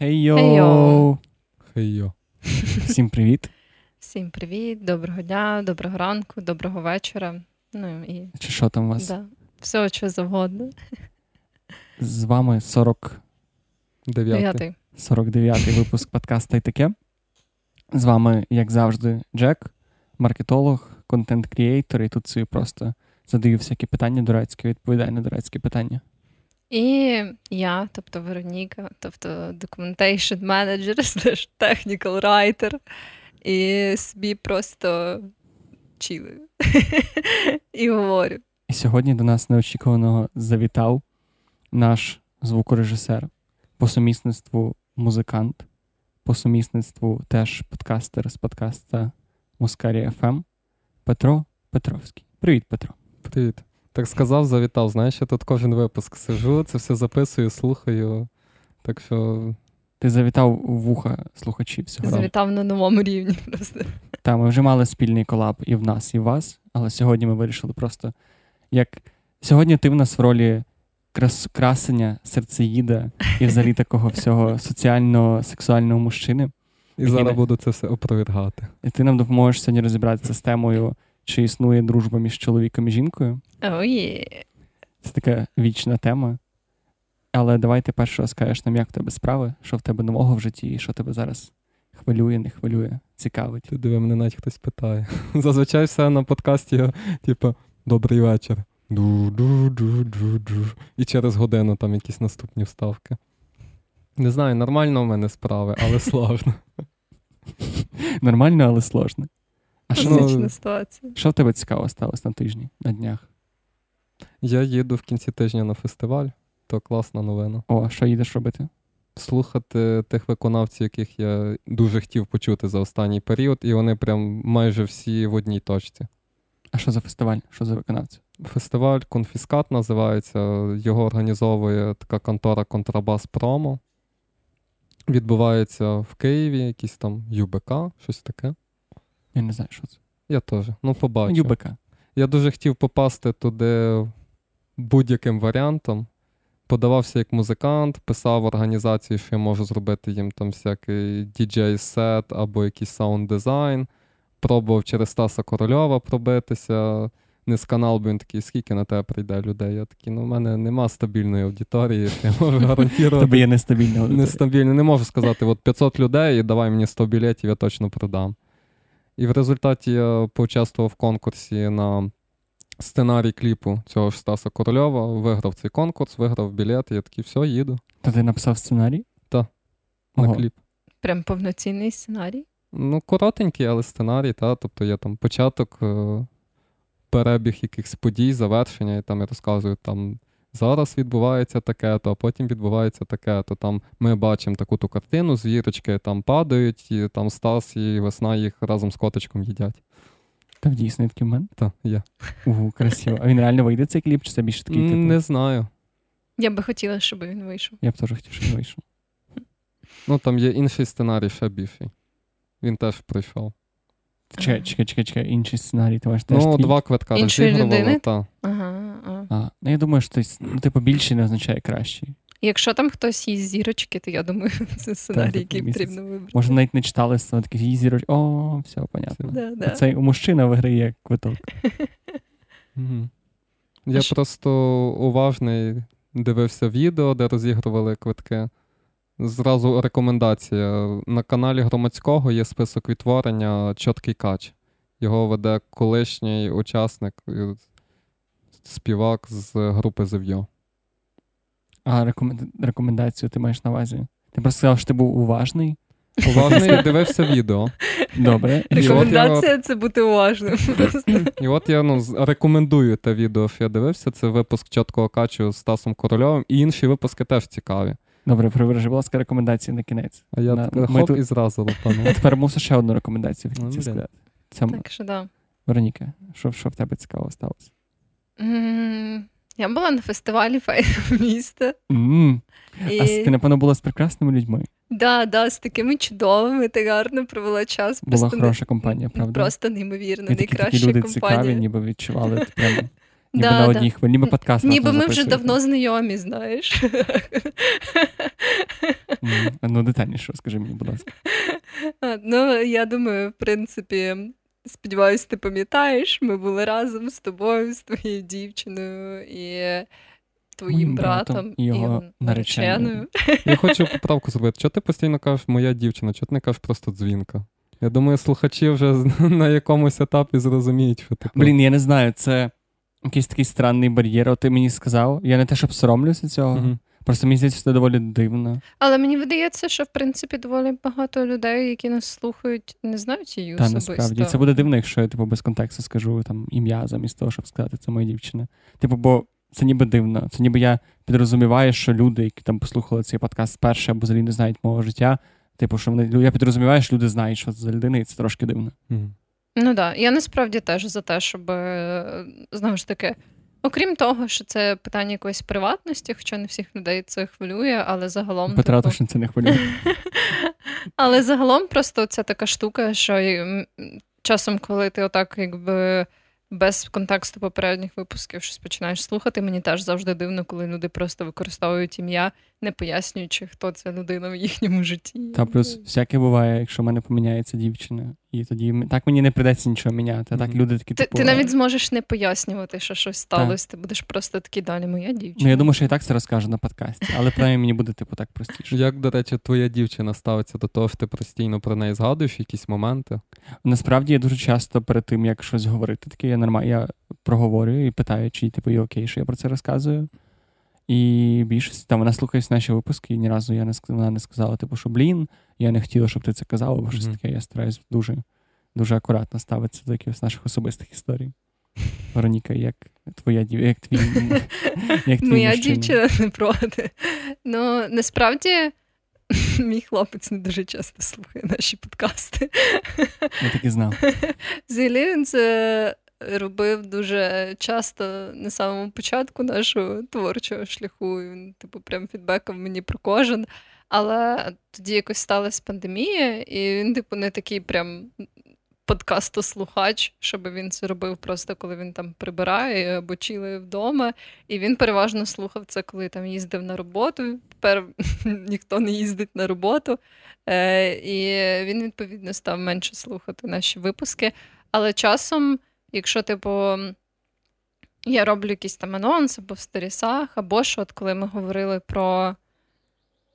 Хей-йо! Хей-йо! Хей-йо. Всім привіт! Всім привіт, доброго дня, доброго ранку, доброго вечора. Ну і Чи що там у вас? да, всього чого завгодно. З вами 40, Дев'ятий. Дев'ятий. 49-й випуск подкаста і таке. З вами, як завжди, Джек, маркетолог, контент-кріейтор, і тут собі просто задаю всякі питання дурацькі, відповідаю на дурацькі питання. І я, тобто Вероніка, тобто documentation technical writer, і собі просто чилую і говорю. І сьогодні до нас неочікувано завітав наш звукорежисер, по сумісництву музикант, по сумісництву теж подкастер з подкаста Мускарі ФМ Петро Петровський. Привіт, Петро. Привіт. Так сказав, завітав. Знаєш, я тут кожен випуск сижу, це все записую, слухаю. Так що Ти завітав вуха слухачів сьогодні. Завітав на новому рівні просто. Та ми вже мали спільний колаб і в нас, і в вас, але сьогодні ми вирішили просто як сьогодні ти в нас в ролі крас... красення, серцеїда і взагалі такого всього соціального, сексуального мужчини. і зараз не- буду це все опровергати. І ти нам допоможеш сьогодні розібратися з темою, чи існує дружба між чоловіком і жінкою. Ой, Це така вічна тема. Але давай ти перше розкажеш нам, як в тебе справи, що в тебе нового в житті, і що тебе зараз хвилює, не хвилює, цікавить. Ти диви, мене навіть хтось питає. Зазвичай все на подкасті, типу, добрий вечір. Ду-ду-ду-ду-ду. І через годину там якісь наступні вставки. Не знаю, нормально у мене справи, але сложно. Нормально, але сложно. А що, класична ситуація. що в тебе цікаво сталося на тижні, на днях? Я їду в кінці тижня на фестиваль, то класна новина. О, а що їдеш робити? слухати тих виконавців, яких я дуже хотів почути за останній період, і вони прям майже всі в одній точці. А що за фестиваль? Що за виконавці? Фестиваль Конфіскат називається. Його організовує така контора Контрабас Промо. Відбувається в Києві, якийсь там ЮБК, щось таке. Я не знаю, що це. Я теж. Ну, побачу. ЮБК. Я дуже хотів попасти туди будь-яким варіантом. Подавався як музикант, писав організації, що я можу зробити їм там всякий діджей-сет або якийсь саунд-дизайн. Пробував через Стаса Корольова пробитися. Не з канал, бо він такий, скільки на тебе прийде людей. Я такий, ну в мене нема стабільної аудиторії, я можу гарантувати. є нестабільна аудиторія. Нестабільно, не можу сказати, от 500 людей і давай мені 100 білетів, я точно продам. І в результаті я поучаствував в конкурсі на сценарій кліпу цього ж Стаса Корольова, виграв цей конкурс, виграв білет, і я такий, все, їду То ти написав сценарій? Так. на Ого. кліп. Прям повноцінний сценарій. Ну, коротенький, але сценарій, та, тобто є там початок, е, перебіг якихось подій, завершення, і там я розказую, там зараз відбувається таке, то а потім відбувається таке, то там ми бачимо таку ту картину, звірочки там падають, і там Стас і весна їх разом з коточком їдять. Та дійсно такий в мене. Та, є. Угу, красиво. А він реально вийде цей кліп, чи це більше такий, типу? Не знаю. Я би хотіла, щоб він вийшов. Я б теж хотів, щоб він вийшов. Ну, там є інший сценарій, ще більший. Він теж прийшов. Чекай, чекай, чекай, чекай, інший сценарій, ти маєш теж ну, твій? два квитка розігрували, та. Ага, ага. А, ну я думаю, що той, ну, типу, більший не означає кращий. Якщо там хтось їсть зірочки, то я думаю, це сценарій, Так, який місяць. потрібно вибрати. Може, навіть не читали сценарій, такий «Їй зіроч. О, все, понятно. Да, да. Цей мужчина виграє квиток. Угу. Я А що- просто уважний дивився відео, де розігрували квитки. Зразу рекомендація. На каналі громадського є список відтворення Чоткий кач. Його веде колишній учасник, е, співак з групи Зев'йо. А рекомен- рекомендацію ти маєш на увазі? Ти просто сказав, що ти був уважний. Уважний дивився відео. Добре. Я- Рекомендація це бути уважним. І от я ну, рекомендую те відео, що я дивився. Це випуск чіткого качу з Стасом Корольовим. І інші випуски теж цікаві. Добре, привержи, будь ласка, рекомендації на кінець. А я На- так хоп тут- і зразу лопану. тепер мусиш ще одну рекомендацію в Ну, кінці сказати. Це Так що да. Вероніка, що, що в тебе цікаво сталося? М, Я була на фестивалі міста. м І... А ти, напевно, була з прекрасними людьми. Да, да, з такими чудовими, ти гарно провела час. Була Просто не- хороша компанія, правда? Просто неймовірно, І такі, такі найкраща люди компанія. цікаві, ніби відчували от прям, ніби Да, на да. одній хвилі, ніби подкаст. Ніби ми вже давно знайомі, знаєш. Ну, детальніше, скажи мені, будь ласка. Ну, я думаю, в принципі, сподіваюся, ти пам'ятаєш, ми були разом з тобою, з твоєю дівчиною і твоїм братом братом і його нареченою. Я хочу поправку зробити. Чого ти постійно кажеш моя дівчина, чого ти не кажеш просто дзвінка? Я думаю, слухачі вже на якомусь етапі зрозуміють, що таке. Блін, я не знаю, це якийсь такий странний бар'єр. От ти мені сказав. Я не те, щоб соромлюся цього. Мгм. Просто мені здається, що це доволі дивно. Але мені видається, що в принципі доволі багато людей, які нас слухають, не знають її Та особисто. насправді це буде дивно, якщо я типу без контексту скажу там ім'я замість того, щоб сказати, це моя дівчина. Типу, бо це ніби дивно. Це ніби я підрозуміваю, що люди, які там послухали цей подкаст перше або взагалі не знають мого життя. Типу, що вони я підрозуміваю, що люди знають, що це за людина, і це трошки дивно. Мгм. Ну так, да. я насправді теж за те, щоб е, знову ж таки. Окрім того, що це питання якоїсь приватності, хоча не всіх людей це хвилює, але загалом. Петра типу, точно це не хвилює. Але загалом просто це така штука, що часом, коли ти отак якби без контексту попередніх випусків щось починаєш слухати, мені теж завжди дивно, коли люди просто використовують ім'я, не пояснюючи, хто ця людина в їхньому житті. Та плюс всяке буває, якщо в мене поміняється дівчина, і тоді так мені не придеться нічого міняти. А так люди такі Ти, типу, ти навіть зможеш не пояснювати, що щось сталося, ти будеш просто такий далі, моя дівчина. Ну я думаю, що я і так це розкажу на подкасті, але принаймні мені буде типу так простіше. Як, до речі, твоя дівчина ставиться до того, що ти постійно про неї згадуєш якісь моменти? Насправді я дуже часто перед тим, як щось говорити, таке я нормально, я проговорюю і питаю, чи типу, є окей, що я про це розказую. І більшість там вона слухає наші випуски, і ні разу я не вона не сказала, типу, що блін, я не хотіла, щоб ти це казав, або щось Мгм. таке. Я стараюсь дуже, дуже акуратно ставитися до якихось наших особистих історій. Вероніка, як твоя дів, як твій як твій Моя дівчина не проти. Ну, насправді, мій хлопець не дуже часто слухає наші подкасти. Я так і знав. Взагалі він це робив дуже часто на самому початку нашого творчого шляху. І Він, типу, прям фідбекав мені про кожен. Але тоді якось сталася пандемія, і він, типу, не такий прям подкастослухач, щоб він це робив просто коли він там прибирає або чилає вдома. І він переважно слухав це, коли там їздив на роботу. Тепер ніхто не їздить на роботу. Е, і він, відповідно, став менше слухати наші випуски. Але часом, якщо, типу, я роблю якийсь там анонс або в сторісах, або що, от коли ми говорили про.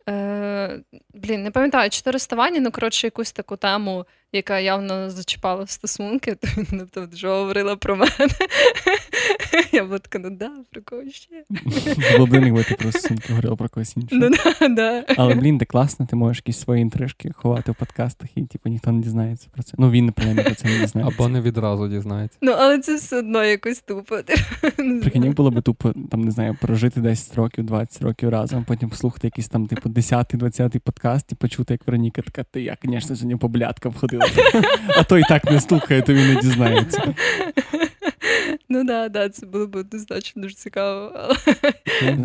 Е, блін, не пам'ятаю, чи то розставання, ну коротше, якусь таку тему, яка явно зачіпала стосунки, тобто, вже говорила про мене. Я була така, ну да, про кого ще? Було б якби ти про стосунки говорила про когось іншого. Ну да, да. Але блін, ти класно, ти можеш якісь свої інтрижки ховати в подкастах, і типу ніхто не дізнається про це. Ну він принаймні про це не дізнається. Або не відразу дізнається. Ну, але це все одно якось тупо. Прикинь, було би тупо, там, не знаю, прожити 10 років, 20 років разом, потім послухати якийсь там, типу, 10-20 подкаст і почути, як Вероніка така, ти я, звісно, сьогодні по блядкам ходила. А то і так не слухає, то він не дізнається. Ну да, да, це було б однозначно дуже цікаво.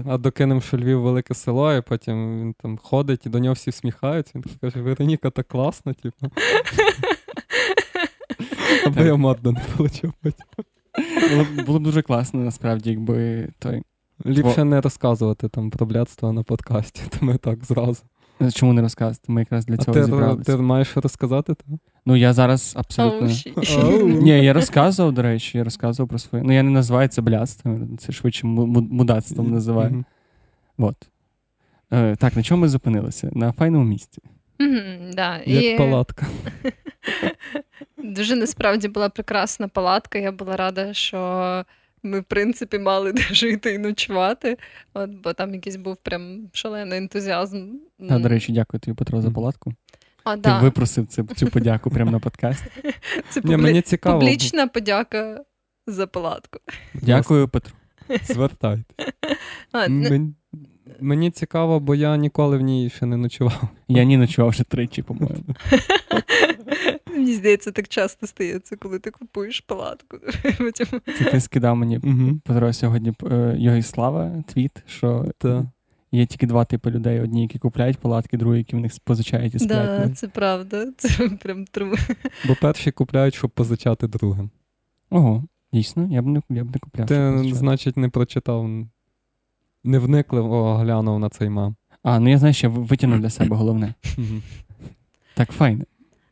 А докинемо, що Львів велике село, і потім він там ходить, і до нього всі всміхаються. Він каже, Вероніка, так класно, типу. Аби я модно не получив потім. Було, б- було б дуже класно, насправді, якби той. Ліпше не розказувати там про блядство на подкасті, то ми так зразу. Чому не розказувати? Ми якраз для А цього ти, зібралися. ти маєш розказати? Та? Ну я зараз абсолютно. Щі. Оу. Ні, я розказував, до речі, я розказував про своє. Ну, я не називаю це блядством, це швидше му- му- мудацтвом називаю. Мгм. От. Е, так, на чому ми зупинилися? На файному місці. Мгм, да. Як І палатка. дуже насправді була прекрасна палатка. Я була рада, що ми, в принципі, мали де жити і ночувати. От, бо там якийсь був прям шалений ентузіазм. Та, до речі, дякую тобі, Петро, за палатку. А, Ти да. випросив цю, цю подяку прямо на подкаст. це Ні, публі... мені цікаво. публічна подяка за палатку. Дякую, Петро. Звертайте. А, не- Мен- Мені цікаво, бо я ніколи в ній ще не ночував. Я ні ночував вже тричі, по-моєму. Мені здається, так часто стається, коли ти купуєш палатку. Це ти скидав мені Угу. Петро сьогодні е, Йогіслава твіт, що Та. Є тільки два типи людей: одні, які купляють палатки, другі, які в них позичають і сплять. да, в це правда. Це прям тру. Бо перші купляють, щоб позичати другим. Ого, дійсно, я б не, я б не купляв. Ти, значить, не прочитав, не вникливо глянув на цей мем. А, ну я знаю, ще витягнув для себе головне. Так, файне.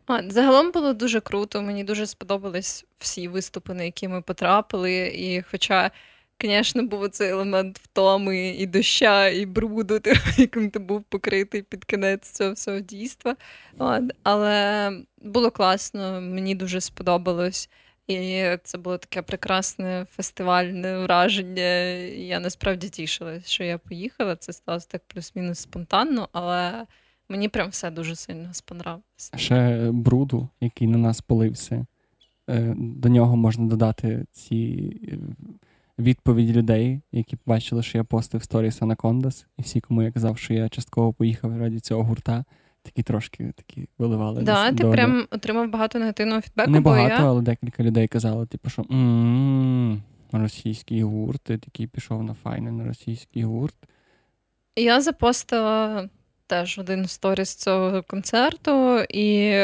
А, Загалом було дуже круто. Мені дуже сподобались всі виступи, на які ми потрапили. І хоча, звісно, був цей елемент втоми і доща, і бруду, яким ти був покритий під кінець цього всього дійства. От, Але було класно, мені дуже сподобалось. І це було таке прекрасне фестивальне враження. Я насправді тішилась, що я поїхала. Це сталося так плюс-мінус спонтанно, але мені прям все дуже сильно спонравилося. Ще бруду, який на нас полився. Е, до нього можна додати ці е, відповіді людей, які бачили, що я постив сторіс Анакондас, і всі, кому я казав, що я частково поїхав раді цього гурта такі трошки такі виливали. Да, Ти прям отримав багато негативного фідбеку. Не багато, я... але декілька людей казали, типу, що російський гурт, ти такий пішов на файний на російський гурт. Я запостила теж один сторіс цього концерту, і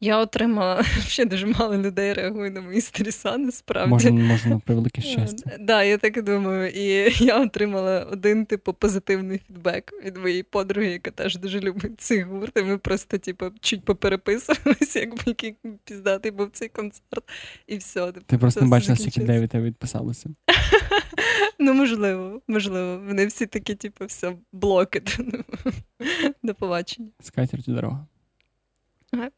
я отримала ще дуже мало людей реагує на мої сторіса, насправді. Можна, можна про велике щастя. Так, да, я так і думаю. І я отримала один, типу, позитивний фідбек від моєї подруги, яка теж дуже любить цей гурт. І Ми просто, типу, чуть попереписувалися, якби який піздатий був цей концерт. І все. Типу, Ти просто не бачила, скільки людей від тебе відписалося. Ну, можливо, можливо. Вони всі такі, типу, все, блоки. До побачення. Скатерть дорога.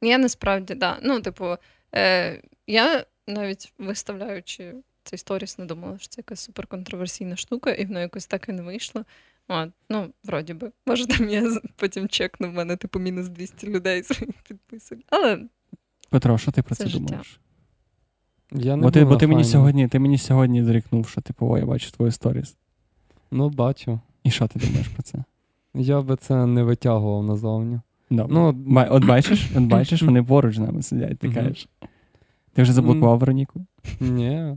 Я насправді, да. Ну, типу, е, я навіть виставляючи цей сторіс, не думала, що це якась суперконтроверсійна штука, і воно якось так і не вийшло. А, Ну, вроді би. Може, там я потім чекну, в мене, типу, мінус 200 людей своїх підписок. Але. Петро, що ти про це, це думаєш? Я не Бо ти бо ти мені сьогодні ти мені сьогодні зрікнув, що типу, о, я бачу твою сторіс. Ну, бачу. І що ти думаєш про це? Я би це не витягував назовні. Добре. Ну, От бачиш, от бачиш, вони поруч з нами сидять, ти кажеш. Ти вже заблокував Вероніку? Ні.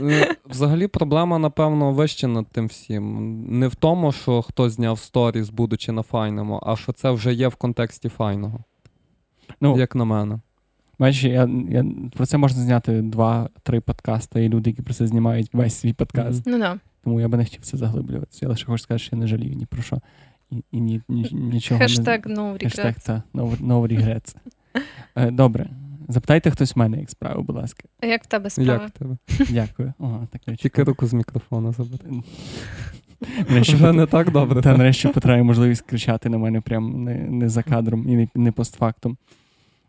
Ну, взагалі, проблема, напевно, вище над тим всім. Не в тому, що хтось зняв сторіс, будучи на файному, а що це вже є в контексті файного. Ну, Як на мене. Бачиш, я, я, про це можна зняти два-три подкасти, і люди, які про це знімають весь свій подкаст. Mm-hmm. Ну, да. Тому я би не хотів це заглиблюватися. Я лише хочу сказати, що я не жалію ні про що. І, і ні, ні, нічого Хештег не... no regrets. Хештег, та, no, no regrets. Е, добре. Запитайте хтось мене, як справи, будь ласка. А як в тебе справа? Як в тебе? Дякую. Так Тільки руку з мікрофона забити. Нарешті Вже не так добре. Та нарешті потрапив можливість кричати на мене прямо не, не за кадром і не, не постфактом.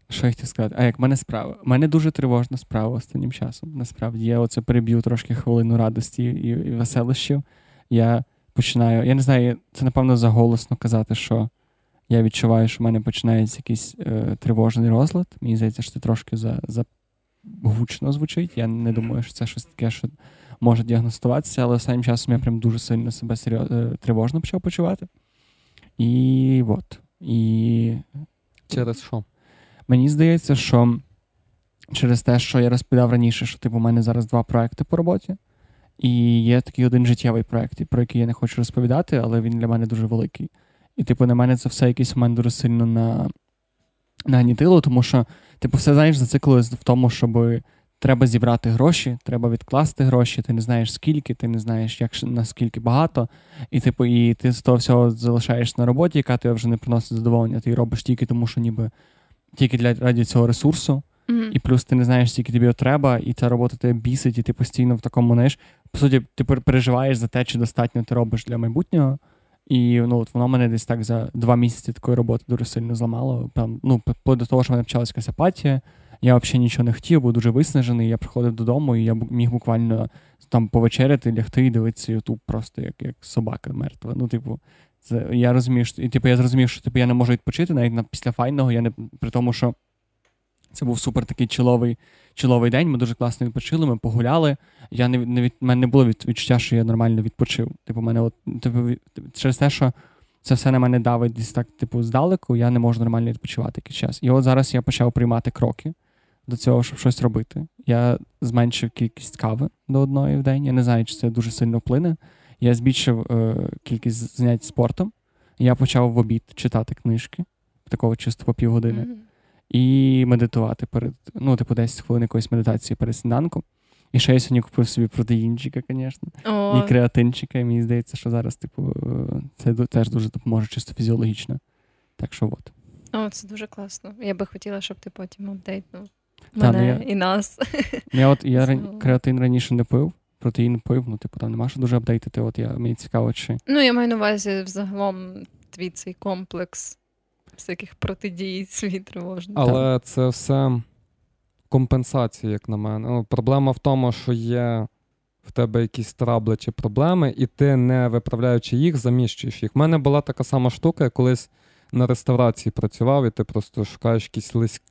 Що я хотів сказати? А як мене справа? У мене дуже тривожна справа останнім часом. Насправді я оце переб'ю трошки хвилину радості і, і веселощів. Я починаю. Я не знаю, це напевно заголосно казати, що я відчуваю, що в мене починається якийсь е, тривожний розлад. Мені здається, що це трошки за, за гучно звучить. Я не думаю, що це щось таке, що може діагностуватися, але останнім часом я прям дуже сильно себе серйоз... Е, тривожно почав почувати. І от. І... Через що? Мені здається, що через те, що я розповідав раніше, що типу, у мене зараз два проекти по роботі. І є такий один життєвий проект, про який я не хочу розповідати, але він для мене дуже великий. І, типу, на мене це все якийсь момент дуже сильно на... нагнітило, тому що, типу, все знаєш, зациклилось в тому, щоб треба зібрати гроші, треба відкласти гроші, ти не знаєш скільки, ти не знаєш, як наскільки багато. І, типу, і ти з того всього залишаєшся на роботі, яка тебе вже не приносить задоволення. Ти робиш тільки тому, що ніби тільки для раді цього ресурсу. Mm-hmm. І плюс ти не знаєш, скільки тобі треба, і ця робота тебе бісить, і ти постійно в такому знаєш, по суті, ти переживаєш за те, чи достатньо ти робиш для майбутнього. І ну, от воно мене десь так за два місяці такої роботи дуже сильно зламало. Там, ну, до того, що в мене почалася якась апатія, я взагалі нічого не хотів, був дуже виснажений. Я приходив додому, і я міг буквально там повечеряти, лягти і дивитися Ютуб просто як як собака мертва. Ну, типу, я розумію, що і типу, я зрозумів, що типу, я не можу відпочити навіть на після файного, я не при тому, що це був супер такий чоловий чоловий день. Ми дуже класно відпочили, ми погуляли. Я не не від мене не було від, відчуття, що я нормально відпочив. Типу, мене от типу, через те, що це все на мене давить десь так, типу, здалеку, я не можу нормально відпочивати якийсь час. І от зараз я почав приймати кроки до цього, щоб щось робити. Я зменшив кількість кави до одної в день. Я не знаю, чи це дуже сильно вплине. Я збільшив е, кількість занять спортом. Я почав в обід читати книжки, такого чисто по півгодини. Mm-hmm і медитувати перед, ну, типу, 10 хвилин якоїсь медитації перед сніданком. І ще я сьогодні купив собі протеїнчика, звісно. О, І креатинчика. І мені здається, що зараз, типу, е, це теж дуже допоможе чисто фізіологічно. Так що от. о, це дуже класно. Я би хотіла, щоб ти потім апдейтнув Та, ну, мене я- і нас. Я от я ран- креатин раніше не пив, протеїн пив, ну, типу, там нема що дуже апдейтити. От я мені цікаво, чи. Ну, я маю на увазі взагалом твій цей комплекс всяких протидій свій тривожний. Але це все компенсація, як на мене. Ну, проблема в тому, що є в тебе якісь трабли чи проблеми, і ти, не виправляючи їх, заміщуєш їх. У мене була така сама штука, я колись на реставрації працював, і ти просто шукаєш якісь лись...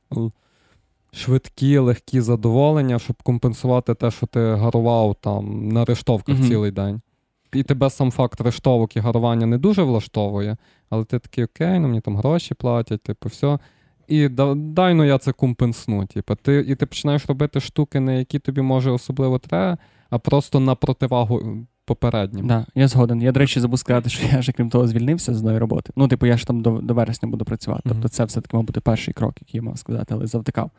швидкі, легкі задоволення, щоб компенсувати те, що ти гарував там на рештовках Мгм. цілий день. І тебе сам факт рештовок і гарування не дуже влаштовує, але ти такий, окей, ну мені там гроші платять, типу, все. І да- дай ну я це компенсну. Типу, ти, і ти починаєш робити штуки, не які тобі може особливо треба, а просто на противагу попереднім. Да, я згоден. Я, до речі, забув сказати, що я ж, крім того, звільнився з одної роботи. Ну, типу, я ж там до, до вересня буду працювати. Мгм. Тобто це все-таки, мабуть, перший крок, який я мав сказати, але завтикав.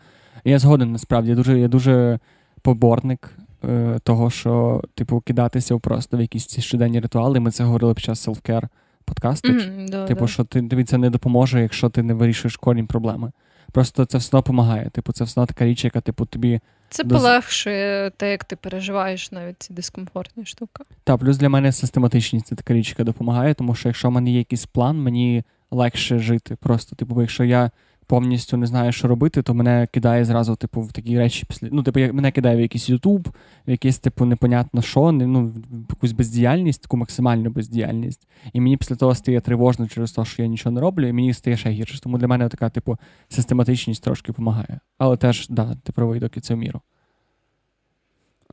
Я згоден, насправді, я дуже, я дуже поборник е, того, що, типу, кидатися просто в якісь ці щоденні ритуали. Ми це говорили під час селфкер подкасту. Мгм, да, Типу, да. що ти, тобі це не допоможе, якщо ти не вирішуєш корінь проблеми. Просто це все одно допомагає. Типу, це все одно така річ, яка, типу, тобі Це доз- полегшує те, як ти переживаєш навіть ці дискомфортні штуки. Та, плюс для мене систематичність це така річ, яка допомагає, тому що якщо в мене є якийсь план, мені легше жити. Просто, типу, якщо я повністю не знаю, що робити, то мене кидає зразу, типу, в такі речі після. Ну, типу, мене кидає в якийсь Ютуб, в якийсь, типу, непонятно що, ну, в якусь бездіяльність, таку максимальну бездіяльність. І мені після того стає тривожно через те, що я нічого не роблю, і мені стає ще гірше. Тому для мене така, типу, систематичність трошки допомагає. Але теж, да, ти правий, це в міру.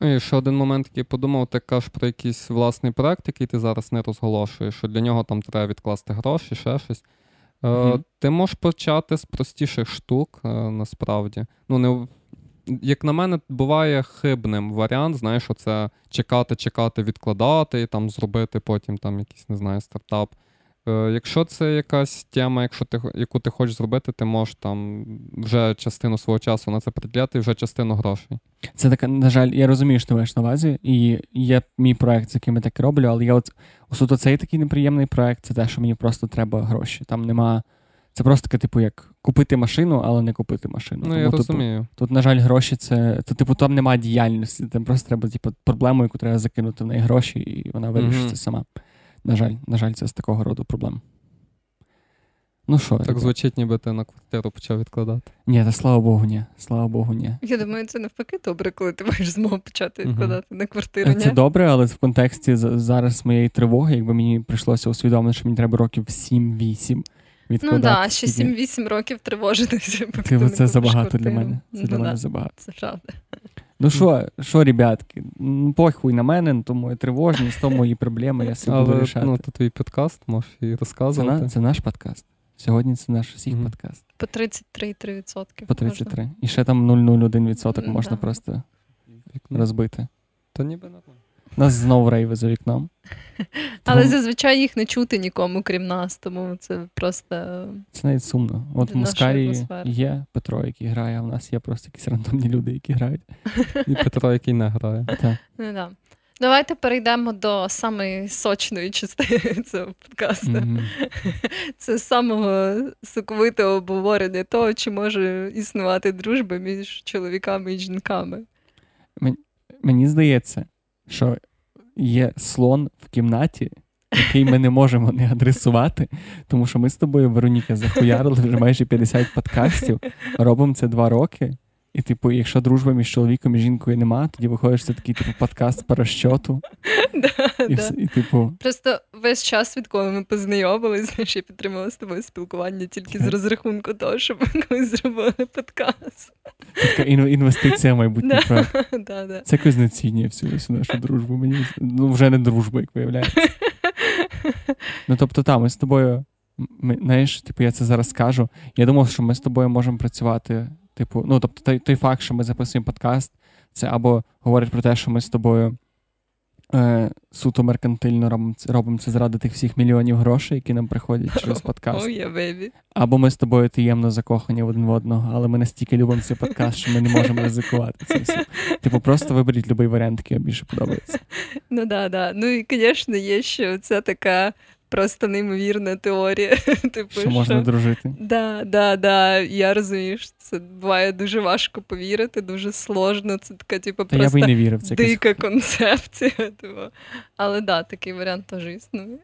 І ще один момент, який подумав, ти кажеш про якийсь власний проект, який ти зараз не розголошуєш, що для нього там треба відкласти гроші, ще щось. Е. Ти можеш почати з простіших штук, е, насправді. Ну, не, як на мене, буває хибним варіант, знаєш, оце чекати, чекати, відкладати і там зробити потім там якийсь, не знаю, стартап. Е, Якщо це якась тема, якщо ти, яку ти хочеш зробити, ти можеш там вже частину свого часу на це приділяти вже частину грошей. Це така, на жаль, я розумію, що ти маєш на увазі, і є мій проект, з яким я так роблю, але я от суто цей такий неприємний проект, це те, що мені просто треба гроші. Там нема. Це просто таке, типу, як купити машину, але не купити машину. Ну, Тому я розумію. тут, на жаль, гроші це. То, типу, там немає діяльності. Там просто треба, типу, проблему, яку треба закинути в неї гроші, і вона вирішиться Мгм. сама. На жаль, на жаль, це з такого роду проблем. Ну що, Так звучить, ніби ти на квартиру почав відкладати. ні, та слава Богу, ні. Слава Богу, ні. Я думаю, це навпаки добре, коли ти маєш змогу почати відкладати на квартиру. Це ні? добре, але в контексті зараз моєї тривоги, якби мені прийшлося усвідомити, що мені треба років 7-8 відкладати. Ну так, да, ще 7-8 років тривожитися. ти Типу, це забагато для мене. Це Ну для да, мене забагато. Це правда. Ну що, що, ребятки, Ну похуй на мене, то моя тривожність, то мої проблеми, я собі буду рішати. ну, то твій підкаст, можеш і це, розказувати. на, це наш подкаст. Сьогодні це наш всіх Мгм. подкаст. По 33,3%. По можна. 33. І ще там 0,01% М, можна да. просто розбити. То ніби нормально. Нас знову рейви за вікном. Але Тому зазвичай їх не чути нікому, крім нас, тому це просто Це навіть сумно. От в атмосфери. є Петро, який грає, а в нас є просто якісь рандомні люди, які грають. І Петро, який не грає. Та. ну, да. Давайте перейдемо до самої сочної частини цього подкасту. Мгм. Це самого соковитого обговорення того, чи може існувати дружба між чоловіками і жінками. Мені здається, що є слон в кімнаті, який ми не можемо не адресувати, тому що ми з тобою, Вероніка, захуярили вже майже 50 подкастів, робимо це два роки. І, типу, якщо дружби між чоловіком і жінкою нема, тоді виходить, що це такий типу подкаст по розчоту. І, да. і, типу, Просто весь час, відколи ми познайомились, знаєш, я підтримала з тобою спілкування тільки з розрахунку того, щоб ми колись зробили подкаст. така ін- інвестиція в майбутній Да, проект. да, да. Це якось знецінює всю, всю нашу дружбу. Мені ну, вже не дружба, як виявляється. Ну тобто, там, ми з тобою, ми, знаєш, типу, я це зараз скажу. Я думав, що ми з тобою можемо працювати. Типу, ну тобто, той, той факт, що ми записуємо подкаст, це або говорить про те, що ми з тобою е, суто меркантильно робимо це, робимо це заради тих всіх мільйонів грошей, які нам приходять через подкаст. Oh, yeah, baby. Або ми з тобою таємно закохані один в одного, але ми настільки любимо цей подкаст, що ми не можемо ризикувати цим всім. Типу, просто виберіть будь-який варіант, який вам більше подобається. Ну да, да. Ну і, звісно, є ще ця така просто неймовірна теорія. типу, Що можна дружити. Да, да, да. Я розумію, що це буває дуже важко повірити, дуже сложно. Це така, типу, Та я просто би і не вірив це. дика концепція. Типу. Але да, такий варіант теж існує.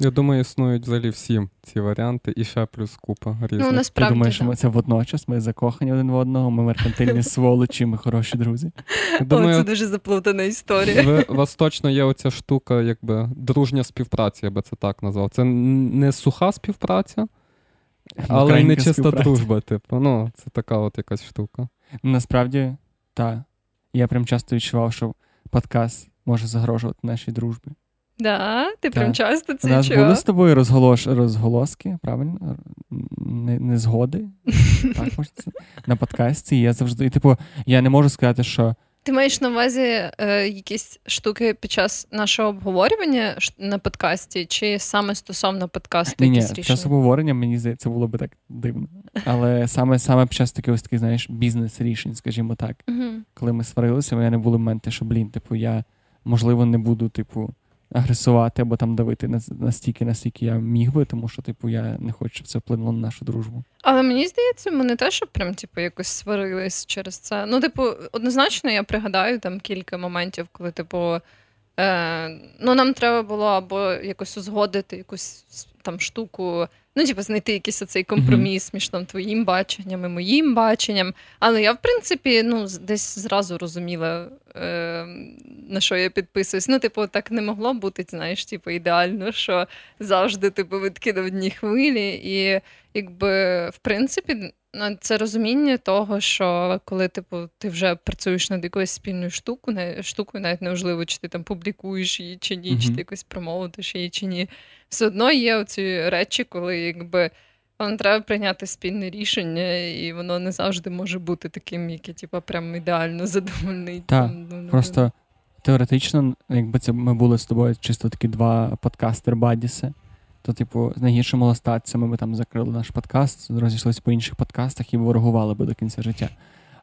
Я думаю, існують взагалі всі ці варіанти, і ще плюс купа різних. Ну, Ти думаєш, ми це водночас, ми закохані один в одного, ми меркантильні сволочі, ми хороші друзі. Я О, це дуже заплутана історія. ви, у вас точно є оця штука, якби дружня співпраця, я би це так назвав. Це не суха співпраця, але й не чиста співпраця. дружба. Типу, ну, це така от якась штука. Насправді, так. Я прям часто відчував, що подкаст може загрожувати нашій дружбі. Да, ти прям часто У нас чув? були з тобою розголош... розголоски, правильно? Не, не згоди. Так хочеться. На подкасті. Я завжди. І, типу, я не можу сказати, що Ти маєш на увазі е, якісь штуки під час нашого обговорювання на подкасті, чи саме стосовно подкасту ні, ні, якісь під рішення? час обговорення мені здається, було би так дивно. Але саме, саме під час таких ось таких, знаєш, бізнес-рішень, скажімо так. Мгм. коли ми сварилися, у мене були моменти, що, блін, типу, я, можливо, не буду, типу, агресувати або там давити настільки, настільки, я міг би, тому що, типу, я не хочу, щоб це вплинуло на нашу дружбу. Але мені здається, ми не те, що прям типу, якось сварились через це. Ну, типу, однозначно, я пригадаю там кілька моментів, коли, типу, е, ну, нам треба було або якось узгодити якусь там штуку. Ну, типу, знайти якийсь оцей компроміс між там твоїм баченням і моїм баченням. Але я, в принципі, ну, десь зразу розуміла, е, на що я підписуюсь. Ну, типу, так не могло бути, знаєш, типу, ідеально, що завжди типу, витки на одній хвилі. І якби, в принципі, це розуміння того, що коли типу, ти вже працюєш над якоюсь спільною штукою, не, штукою, навіть неважливо, чи ти там публікуєш її чи ні, чи ти якось промовиш її чи ні. Все одно є оці речі, коли якби. Вам треба прийняти спільне рішення, і воно не завжди може бути таким, яке, типу, прям ідеально задовольнить. Так, ну, ну, Просто теоретично, якби це ми були з тобою чисто такі два подкастер-бадіси, то, типу, з найгіршими ластацями ми там закрили наш подкаст, розійшлися по інших подкастах і ворогували би до кінця життя.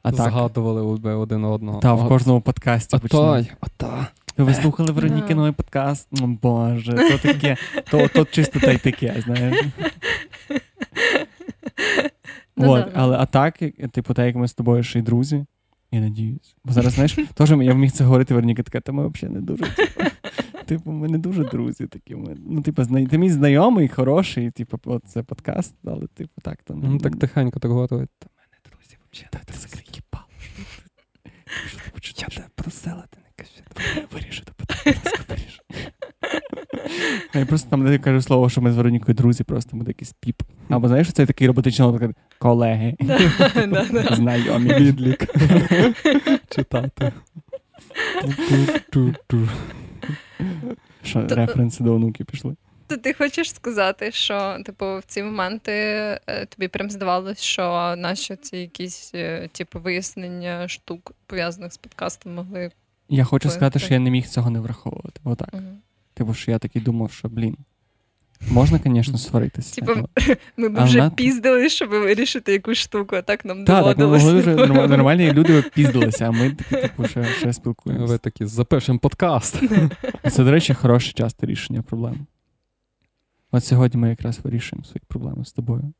А так, Згадували один одного. та, в кожному подкасті починали. Ота. Ви слухали Да. Вероніки новий подкаст? Ну, Боже, то таке, то, то чисто та й таке, знаєш. Ну, От, да, але а так, типу, так як ми з тобою ще й друзі, я надіюсь. Бо зараз, знаєш, теж я міг це говорити, Вероніка така, та ми взагалі не дуже. Типу, типу, ми не дуже друзі такі. Ми, ну, типу, зна... ти мій знайомий, хороший, типу, от це подкаст, але, типу, так, то не. Ну так тихенько так говорить. Та мене друзі взагалі. Так, ти ти починаєш? Я тебе просила, ти не кажи. Вирішу то питання, вирішу. Я просто там не кажу слово, що ми з Веронікою друзі, просто буде якийсь піп. Або знаєш, це такий роботичний наприклад, колеги, знайомі. Відлік. Читати. Що То- референси до онуки пішли. То ти хочеш сказати, що типу в ці моменти е, тобі прям здавалось, що наші ці якісь е, типу вияснення штук пов'язаних з подкастом могли. Я хочу сказати, що я не міг цього не враховувати. Отак. Угу. Типу, що я такий думав, що блін. Можна, звісно, сваритися. Типу, Ми б вже піздили, щоб вирішити якусь штуку, а так нам Та, так, ми вже нормальні люди піздилися, а ми такі, типу, ще, ще Ви такі, запишемо подкаст. Це, до речі, хороше часто рішення проблем. От сьогодні ми якраз вирішуємо свої проблеми з тобою.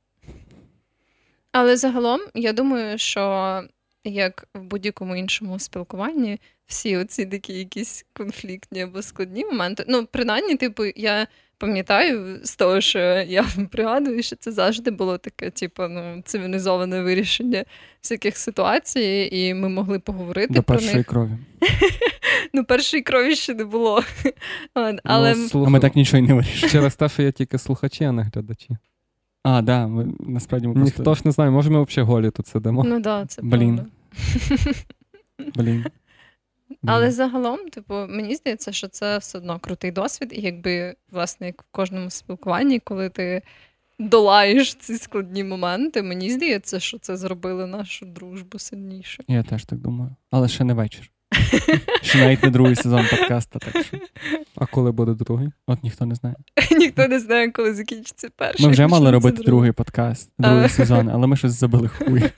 Але загалом я думаю, що як в будь-якому іншому спілкуванні, всі оці такі якісь конфліктні або складні моменти. Ну, принаймні, типу, я пам'ятаю з того, що я пригадую, що це завжди було таке, типу, ну, цивілізоване вирішення всяких ситуацій, і ми могли поговорити До про першої крові. Ну, першої крові ще не було. Але Ну, А ми так нічого не вирішили. Через те, що я тільки слухачі, а не глядачі. А, да, ми насправді ми просто... Ніхто ж не знає, може ми взагалі голі тут сидимо. ну да, це Блін. правда. Блін. Але загалом, типу, мені здається, що це все одно крутий досвід, і якби, власне, як в кожному спілкуванні, коли ти долаєш ці складні моменти, мені здається, що це зробило нашу дружбу сильніше. Я теж так думаю. Але ще не вечір. Ще навіть не другий сезон подкаста. Так що. А коли буде другий? От ніхто не знає. Ніхто не знає, коли закінчиться перший. Ми вже мали робити другий подкаст, другий сезон, але ми щось забили хуй.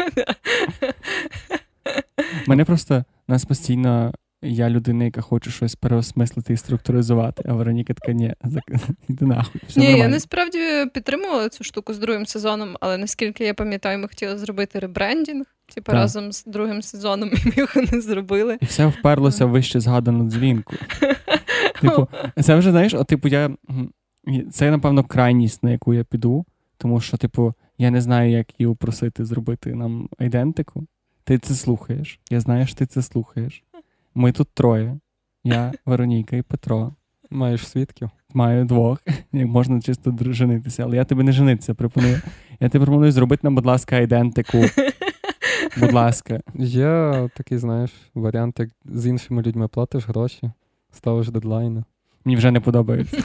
Мене просто нас постійно. Я людина, яка хоче щось переосмислити і структуризувати, а Вероніка така, ні, іди нахуй. Все Ні, я насправді підтримувала цю штуку з другим сезоном, але наскільки я пам'ятаю, ми хотіли зробити ребрендінг, типу разом з другим сезоном, і ми його не зробили. І все вперлося в вище згадану дзвінку. Типу, це вже знаєш, от, типу, я. Це, напевно, крайність, на яку я піду, тому що, типу, я не знаю, як її упросити зробити нам айдентику. Ти це слухаєш. Я знаю, що ти це слухаєш. Ми тут троє. Я, Вероніка і Петро. Маєш свідків? Маю двох, як можна чисто женитися, але я тебе не женитися пропоную. Я тебе пропоную зробити нам, будь ласка, айдентику. Будь ласка. Є такий, знаєш, варіант, як з іншими людьми платиш гроші, ставиш дедлайни. Мені вже не подобається.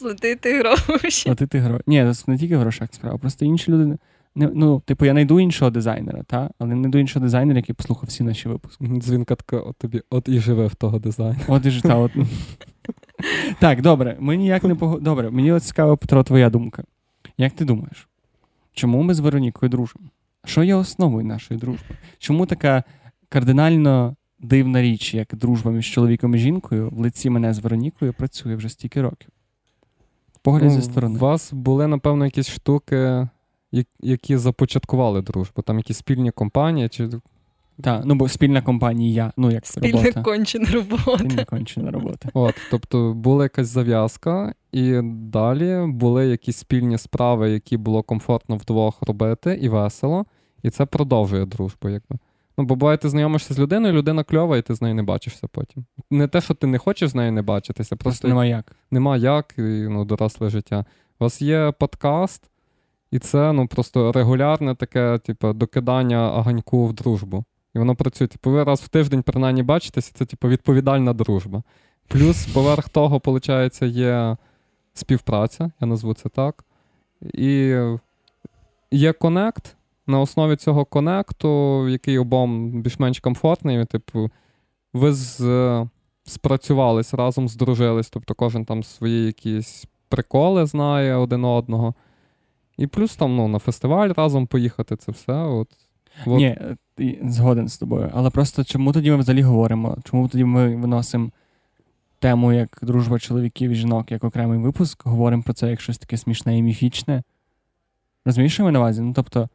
Платити гроші. Платити гроші. Ні, це не тільки в грошах справа. Просто інші люди. Не, ну, типу, я знайду іншого дизайнера, та? але не знайду іншого дизайнера, який послухав всі наші випуски. Дзвінка така, от тобі, от і живе в того дизайну. От і та, от. Так, добре, ми ніяк не пог... Добре, мені от цікаво, Петро, твоя думка. Як ти думаєш, чому ми з Веронікою дружимо? Що є основою нашої дружби? Чому така кардинально дивна річ, як дружба між чоловіком і жінкою, в лиці мене з Веронікою працює вже стільки років? Погляд зі Ну, сторони. У вас були, напевно, якісь штуки, які започаткували дружбу. Там якісь спільні компанії, чи Так, ну бо спільна компанія, ну як Спільна робота. кончена робота. Спільна кончена робота. От, тобто була якась зав'язка, і далі були якісь спільні справи, які було комфортно вдвох робити і весело, і це продовжує дружбу, якби. Ну, бо буває, ти знайомишся з людиною, людина кльова, і ти з нею не бачишся потім. Не те, що ти не хочеш з нею не бачитися, просто, Просто нема як. нема як, і, ну, доросле життя. У вас є подкаст, і це ну, просто регулярне таке, типу, докидання аганьку в дружбу. І воно працює. Типу, ви раз в тиждень принаймні бачитеся, це типу, відповідальна дружба. Плюс поверх того, виходить, є співпраця, я назву це так. І є конект. На основі цього конекту, який обом більш-менш комфортний, типу, ви з, спрацювались разом, здружились, тобто кожен там свої якісь приколи знає один одного. І плюс там ну, на фестиваль разом поїхати, це все. От, от. Ні, е, згоден з тобою. Але просто чому тоді ми взагалі говоримо? Чому тоді ми виносимо тему як дружба чоловіків і жінок, як окремий випуск, говоримо про це як щось таке смішне і міфічне? Розумієш, що я на увазі? Ну, тобто,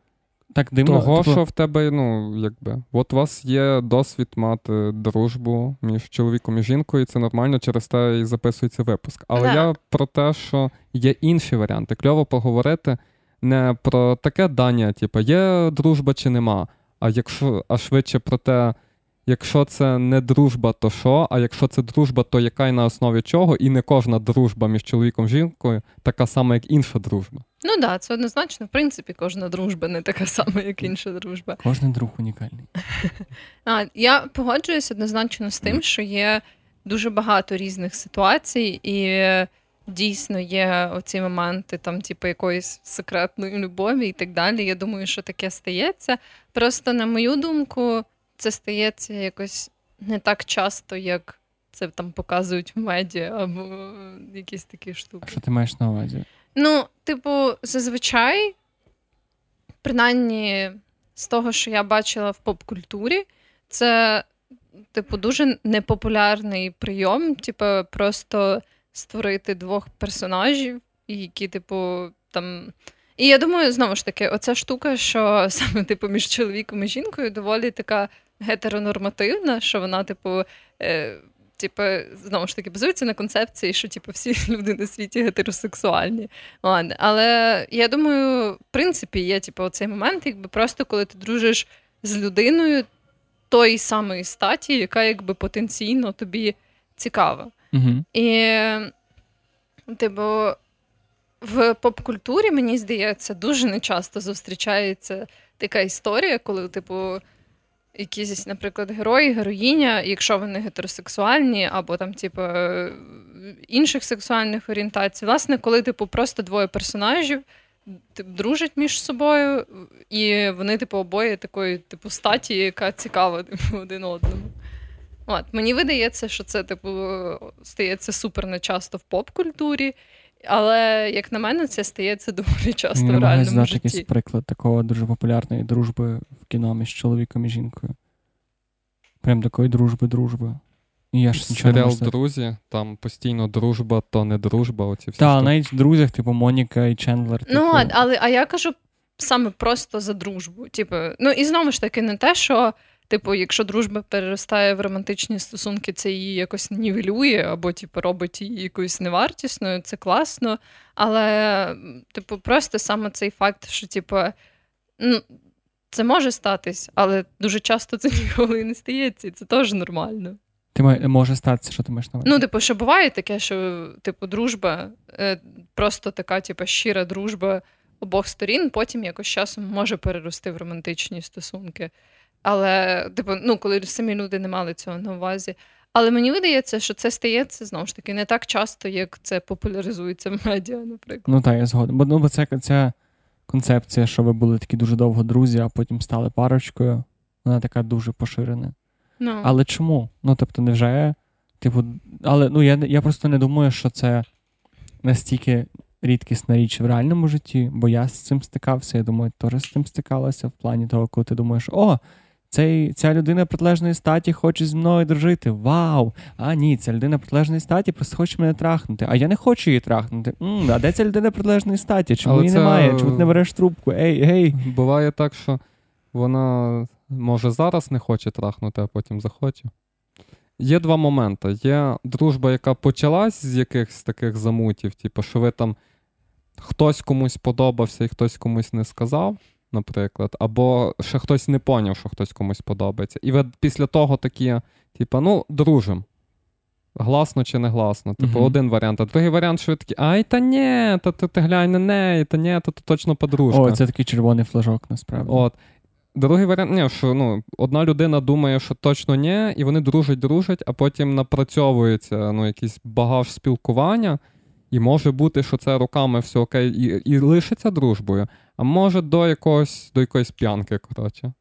так дивно. Того, типу, що в тебе, ну, якби, от у вас є досвід мати дружбу між чоловіком і жінкою, і це нормально, через те і записується випуск. Але Так. я про те, що є інші варіанти. Кльово поговорити не про таке дання, типу, є дружба чи нема, а якщо, а швидше про те, якщо це не дружба, то що? А якщо це дружба, то яка і на основі чого? І не кожна дружба між чоловіком і жінкою така сама, як інша дружба. Ну так, да, це однозначно. В принципі, кожна дружба не така сама, як інша дружба. Кожен друг унікальний. А, я погоджуюсь однозначно з тим, що є дуже багато різних ситуацій, і дійсно є оці моменти, там, типу, якоїсь секретної любові і так далі. Я думаю, що таке стається. Просто, на мою думку, це стається якось не так часто, як це там показують в медіа або якісь такі штуки. Що ти маєш на увазі? Ну, типу, зазвичай, принаймні, з того, що я бачила в поп-культурі, це, типу, дуже непопулярний прийом, типу, просто створити двох персонажів, які, типу, там. І я думаю, знову ж таки, оця штука, що саме типу між чоловіком і жінкою доволі така гетеронормативна, що вона, типу, е, типу, знову ж таки, базується на концепції, що типу, всі люди на світі гетеросексуальні. Ладно. Але я думаю, в принципі, є типу, оцей момент, якби просто коли ти дружиш з людиною тої самої статі, яка якби потенційно тобі цікава. І, типу, в поп-культурі, мені здається, дуже нечасто зустрічається така історія, коли, типу, якісь, наприклад, герої, героїня, якщо вони гетеросексуальні, або там, типу, інших сексуальних орієнтацій, власне, коли, типу, просто двоє персонажів дружать між собою, і вони, типу, обоє такої, типу, статі, яка цікава типу, один одному. От, Мені видається, що це типу стається супер нечасто в поп-культурі, але, як на мене, це стається доволі часто Я в реальному знати житті. якийсь приклад такого дуже популярної дружби в кіно між чоловіком і жінкою. Прям такої дружби-дружби. І я ж нічого не Серіал можу друзі, там постійно дружба, то не дружба. Оці всі Та, навіть в друзях, типу Моніка і Чендлер. Ну, типу, а- але а я кажу саме просто за дружбу. Типу, ну і знову ж таки, не те, що, типу, якщо дружба переростає в романтичні стосунки, це її якось нівелює, або типу, робить її якоюсь невартісною, це класно. Але, типу, просто саме цей факт, що, типу, ну, це може статись, але дуже часто це ніколи не стається, і це теж нормально. Ти може статися, що ти маєш на увазі? Ну, типу, що буває таке, що типу, дружба, е, просто така, типу, щира дружба обох сторін, потім якось часом може перерости в романтичні стосунки. Але, типу, ну, коли самі люди не мали цього на увазі. Але мені видається, що це стається знову ж таки не так часто, як це популяризується в медіа, наприклад. Ну так, я згоден. Бо ну, бо це ця концепція, що ви були такі дуже довго друзі, а потім стали парочкою. Вона така дуже поширена. Ну, Але чому? Ну, тобто, невже, типу, але ну я, я просто не думаю, що це настільки рідкісна річ в реальному житті, бо я з цим стикався. Я думаю, теж з цим стикалася в плані того, коли ти думаєш, о, цей, ця людина протилежної статі хоче зі мною дружити. Вау! А ні, ця людина протилежної статі просто хоче мене трахнути. А я не хочу її трахнути. м а де ця людина протилежної статі? Чому Але її це- немає? Чому ти не береш трубку? Ей, гей. Буває так, що вона може зараз не хоче трахнути, а потім захоче. Є два моменти. Є дружба, яка почалась з якихось таких замутів, типу, що ви там хтось комусь подобався і хтось комусь не сказав, наприклад, або ще хтось не поняв, що хтось комусь подобається. І ви після того такі, типу, ну, дружим. Гласно чи не гласно. Типу, Мгм. один варіант. А другий варіант, що ви такі, ай, та ні, та ти, ти глянь на неї, та ні, то, то точно подружка. О, це такий червоний флажок, насправді. От. Другий варіант, ні, що ну, одна людина думає, що точно ні, і вони дружать, дружать, а потім напрацьовується ну, якийсь багаж спілкування, і може бути, що це руками все окей, і, і лишиться дружбою, а може до якогось, до якоїсь п'янки, коротше.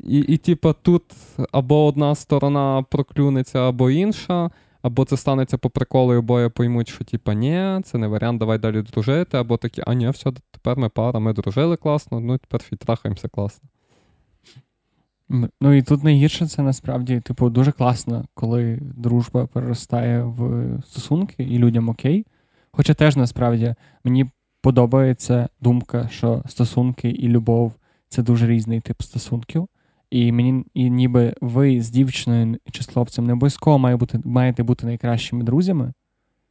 І, і типа, тут або одна сторона проклюнеться, або інша, або це станеться по приколу, і обоє поймуть, що типа ні, це не варіант, давай далі дружити, або такі, а ні, все, тепер ми пара, ми дружили класно, ну тепер фітрахаємося класно. Ну і тут найгірше це насправді, типу, дуже класно, коли дружба переростає в стосунки і людям окей. Хоча теж насправді мені подобається думка, що стосунки і любов це дуже різний тип стосунків. І мені і ніби ви з дівчиною чи з хлопцем не обов'язково має бути, маєте бути найкращими друзями.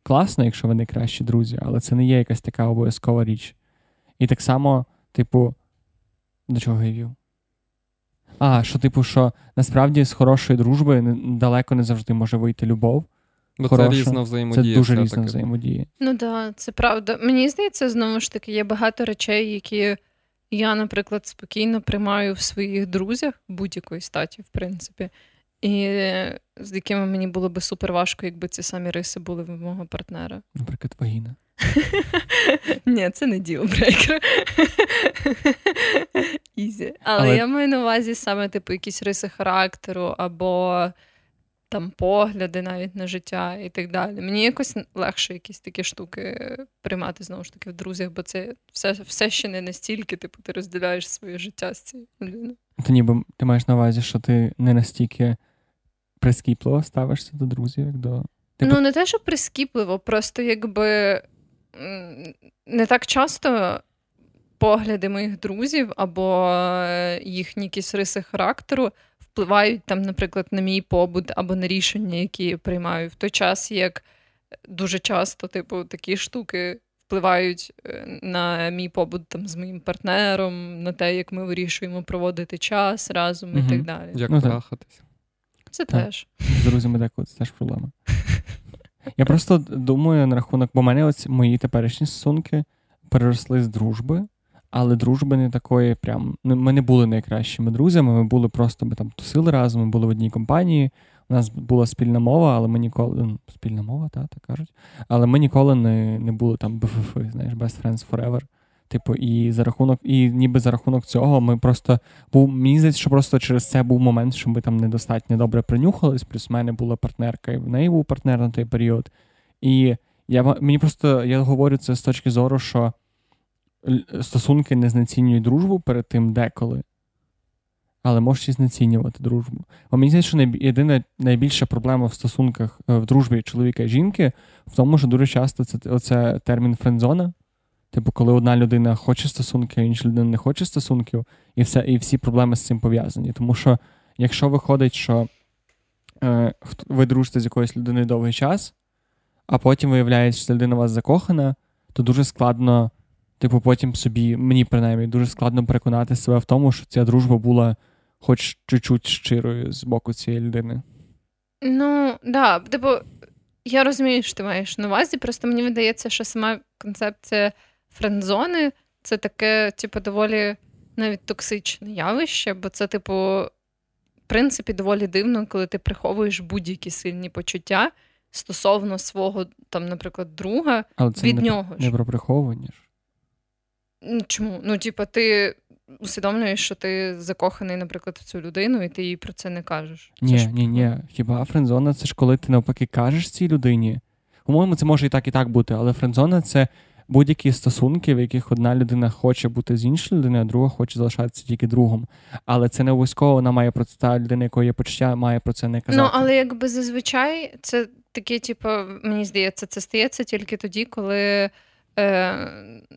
Класно, якщо ви найкращі друзі, але це не є якась така обов'язкова річ. І так само, типу, до чого я вів? А, що, типу, що насправді з хорошої дружби далеко не завжди може вийти любов. Бо Хороша. це різна Це взаємодія. дуже все-таки. взаємодія. Ну так, це правда. Мені здається, знову ж таки, є багато речей, які я, наприклад, спокійно приймаю в своїх друзях будь-якої статі, в принципі, і з якими мені було би супер важко, якби ці самі риси були в мого партнера. Наприклад, вагіна. Ні, це не ділбрейкер. Ізі. Але, Але- я маю на увазі саме, типу, якісь риси характеру або там погляди навіть на життя і так далі. Мені якось легше якісь такі штуки приймати знову ж таки в друзях, бо це все, все ще не настільки, типу, ти розділяєш своє життя з цією людиною. Ти ніби ти маєш на увазі, що ти не настільки прискіпливо ставишся до друзів, як до. Типу- Ну, не те, що прискіпливо, просто якби не так часто погляди моїх друзів або е, їхні якісь риси характеру впливають там, наприклад, на мій побут або на рішення, які я приймаю в той час, як дуже часто, типу, такі штуки. Впливають е, на мій побут там з моїм партнером, на те, як ми вирішуємо проводити час разом і так далі. Як Ну, трахатись. Це Так. теж. З друзями деколи це теж проблема. Я просто думаю на рахунок, бо в мене ось мої теперішні стосунки переросли з дружби, але дружби не такої прям. Ну, ми не були найкращими друзями, ми були просто ми там тусили разом, ми були в одній компанії. У нас була спільна мова, але ми ніколи. ну, Спільна мова, та, так кажуть. Але ми ніколи не, не були там БФФ, знаєш, Best Friends Forever. Типу, і за рахунок, і ніби за рахунок цього ми просто був мені здається, що просто через це був момент, що ми там недостатньо добре принюхались. Плюс в мене була партнерка, і в неї був партнер на той період. І я мені просто я говорю це з точки зору, що стосунки не знецінюють дружбу перед тим деколи, але можеш і знецінювати дружбу. А мені здається, що єдина найбільша проблема в стосунках е, в дружбі чоловіка і жінки в тому, що дуже часто це оце термін френдзона. Типу, коли одна людина хоче стосунки, а інша людина не хоче стосунків, і все, і всі проблеми з цим пов'язані. Тому що, якщо виходить, що е, ви дружите з якоюсь людиною довгий час, а потім виявляється, що людина у вас закохана, то дуже складно, типу, потім собі, мені принаймні, дуже складно переконати себе в тому, що ця дружба була хоч чуть-чуть щирою з боку цієї людини. Ну, да, типу, я розумію, що ти маєш на увазі, просто мені видається, що сама концепція френдзони це таке, типу, доволі навіть токсичне явище, бо це, типу, в принципі, доволі дивно, коли ти приховуєш будь-які сильні почуття стосовно свого, там, наприклад, друга Але це від не, нього. Не про приховування ж. Чому? Ну, типу, ти усвідомлюєш, що ти закоханий, наприклад, в цю людину, і ти їй про це не кажеш. Ні, ж... ні, ні. Хіба френдзона це ж коли ти навпаки кажеш цій людині. По-моєму, це може і так, і так бути, але френдзона це будь-які стосунки, в яких одна людина хоче бути з іншою людиною, а друга хоче залишатися тільки другом. Але це не обов'язково вона має про це та людина, якої є почуття, має про це не казати. Ну, але якби зазвичай це таке, типу, мені здається, це стається тільки тоді, коли е,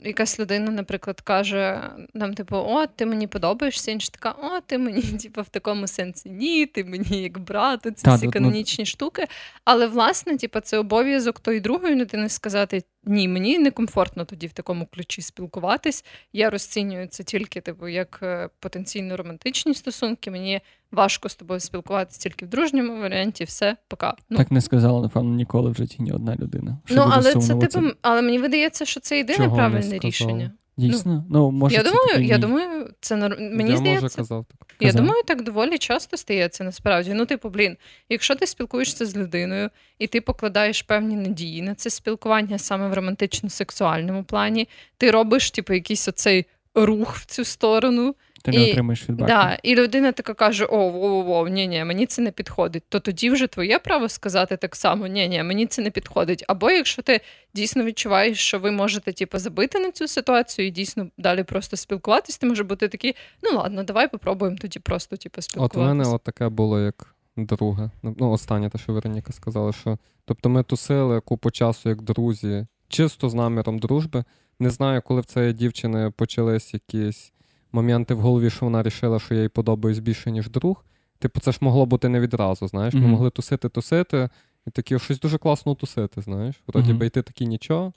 якась людина, наприклад, каже нам, типу, о, ти мені подобаєшся, інша така, о, ти мені, типу, в такому сенсі ні, ти мені як брат, ці всі ну... канонічні штуки. Але, власне, типу, це обов'язок тої другої людини сказати. Ні, мені некомфортно тоді в такому ключі спілкуватись. Я розцінюю це тільки типу, як е, потенційно романтичні стосунки. Мені важко з тобою спілкуватися тільки в дружньому варіанті. Все, пока. Ну, Так не сказала, напевно, ніколи в житті ні одна людина. Що ну, але це типу, але мені видається, що це єдине Чого правильне рішення. Дійсно, ну, ну може я це думаю, такий... я думаю, це мені я здається. Може казав так. Я думаю, так доволі часто стається насправді. Ну, типу, блін, якщо ти спілкуєшся з людиною і ти покладаєш певні надії на це спілкування саме в романтично-сексуальному плані, ти робиш, типу, якийсь оцей рух в цю сторону. Ти не і, отримаєш фідбаку. Да, І людина така каже: О, во, во, ні, ні, мені це не підходить. То тоді вже твоє право сказати так само: ні, ні, мені це не підходить. Або якщо ти дійсно відчуваєш, що ви можете типу, забити на цю ситуацію і дійсно далі просто спілкуватись, ти може бути такий, ну ладно, давай попробуємо тоді просто типу, спілкуватися. От у мене от таке було як друге. Ну, останнє, те, що Вероніка сказала, що тобто ми тусили купу часу як друзі, чисто з наміром дружби. Не знаю, коли в цієї дівчини почались якісь моменти в голові, що вона рішила, що я їй подобаюсь більше, ніж друг. Типу, це ж могло бути не відразу, знаєш. Ми mm-hmm. могли тусити, тусити, і такі щось дуже класно тусити, знаєш. Вроді mm-hmm. би йти такі нічого.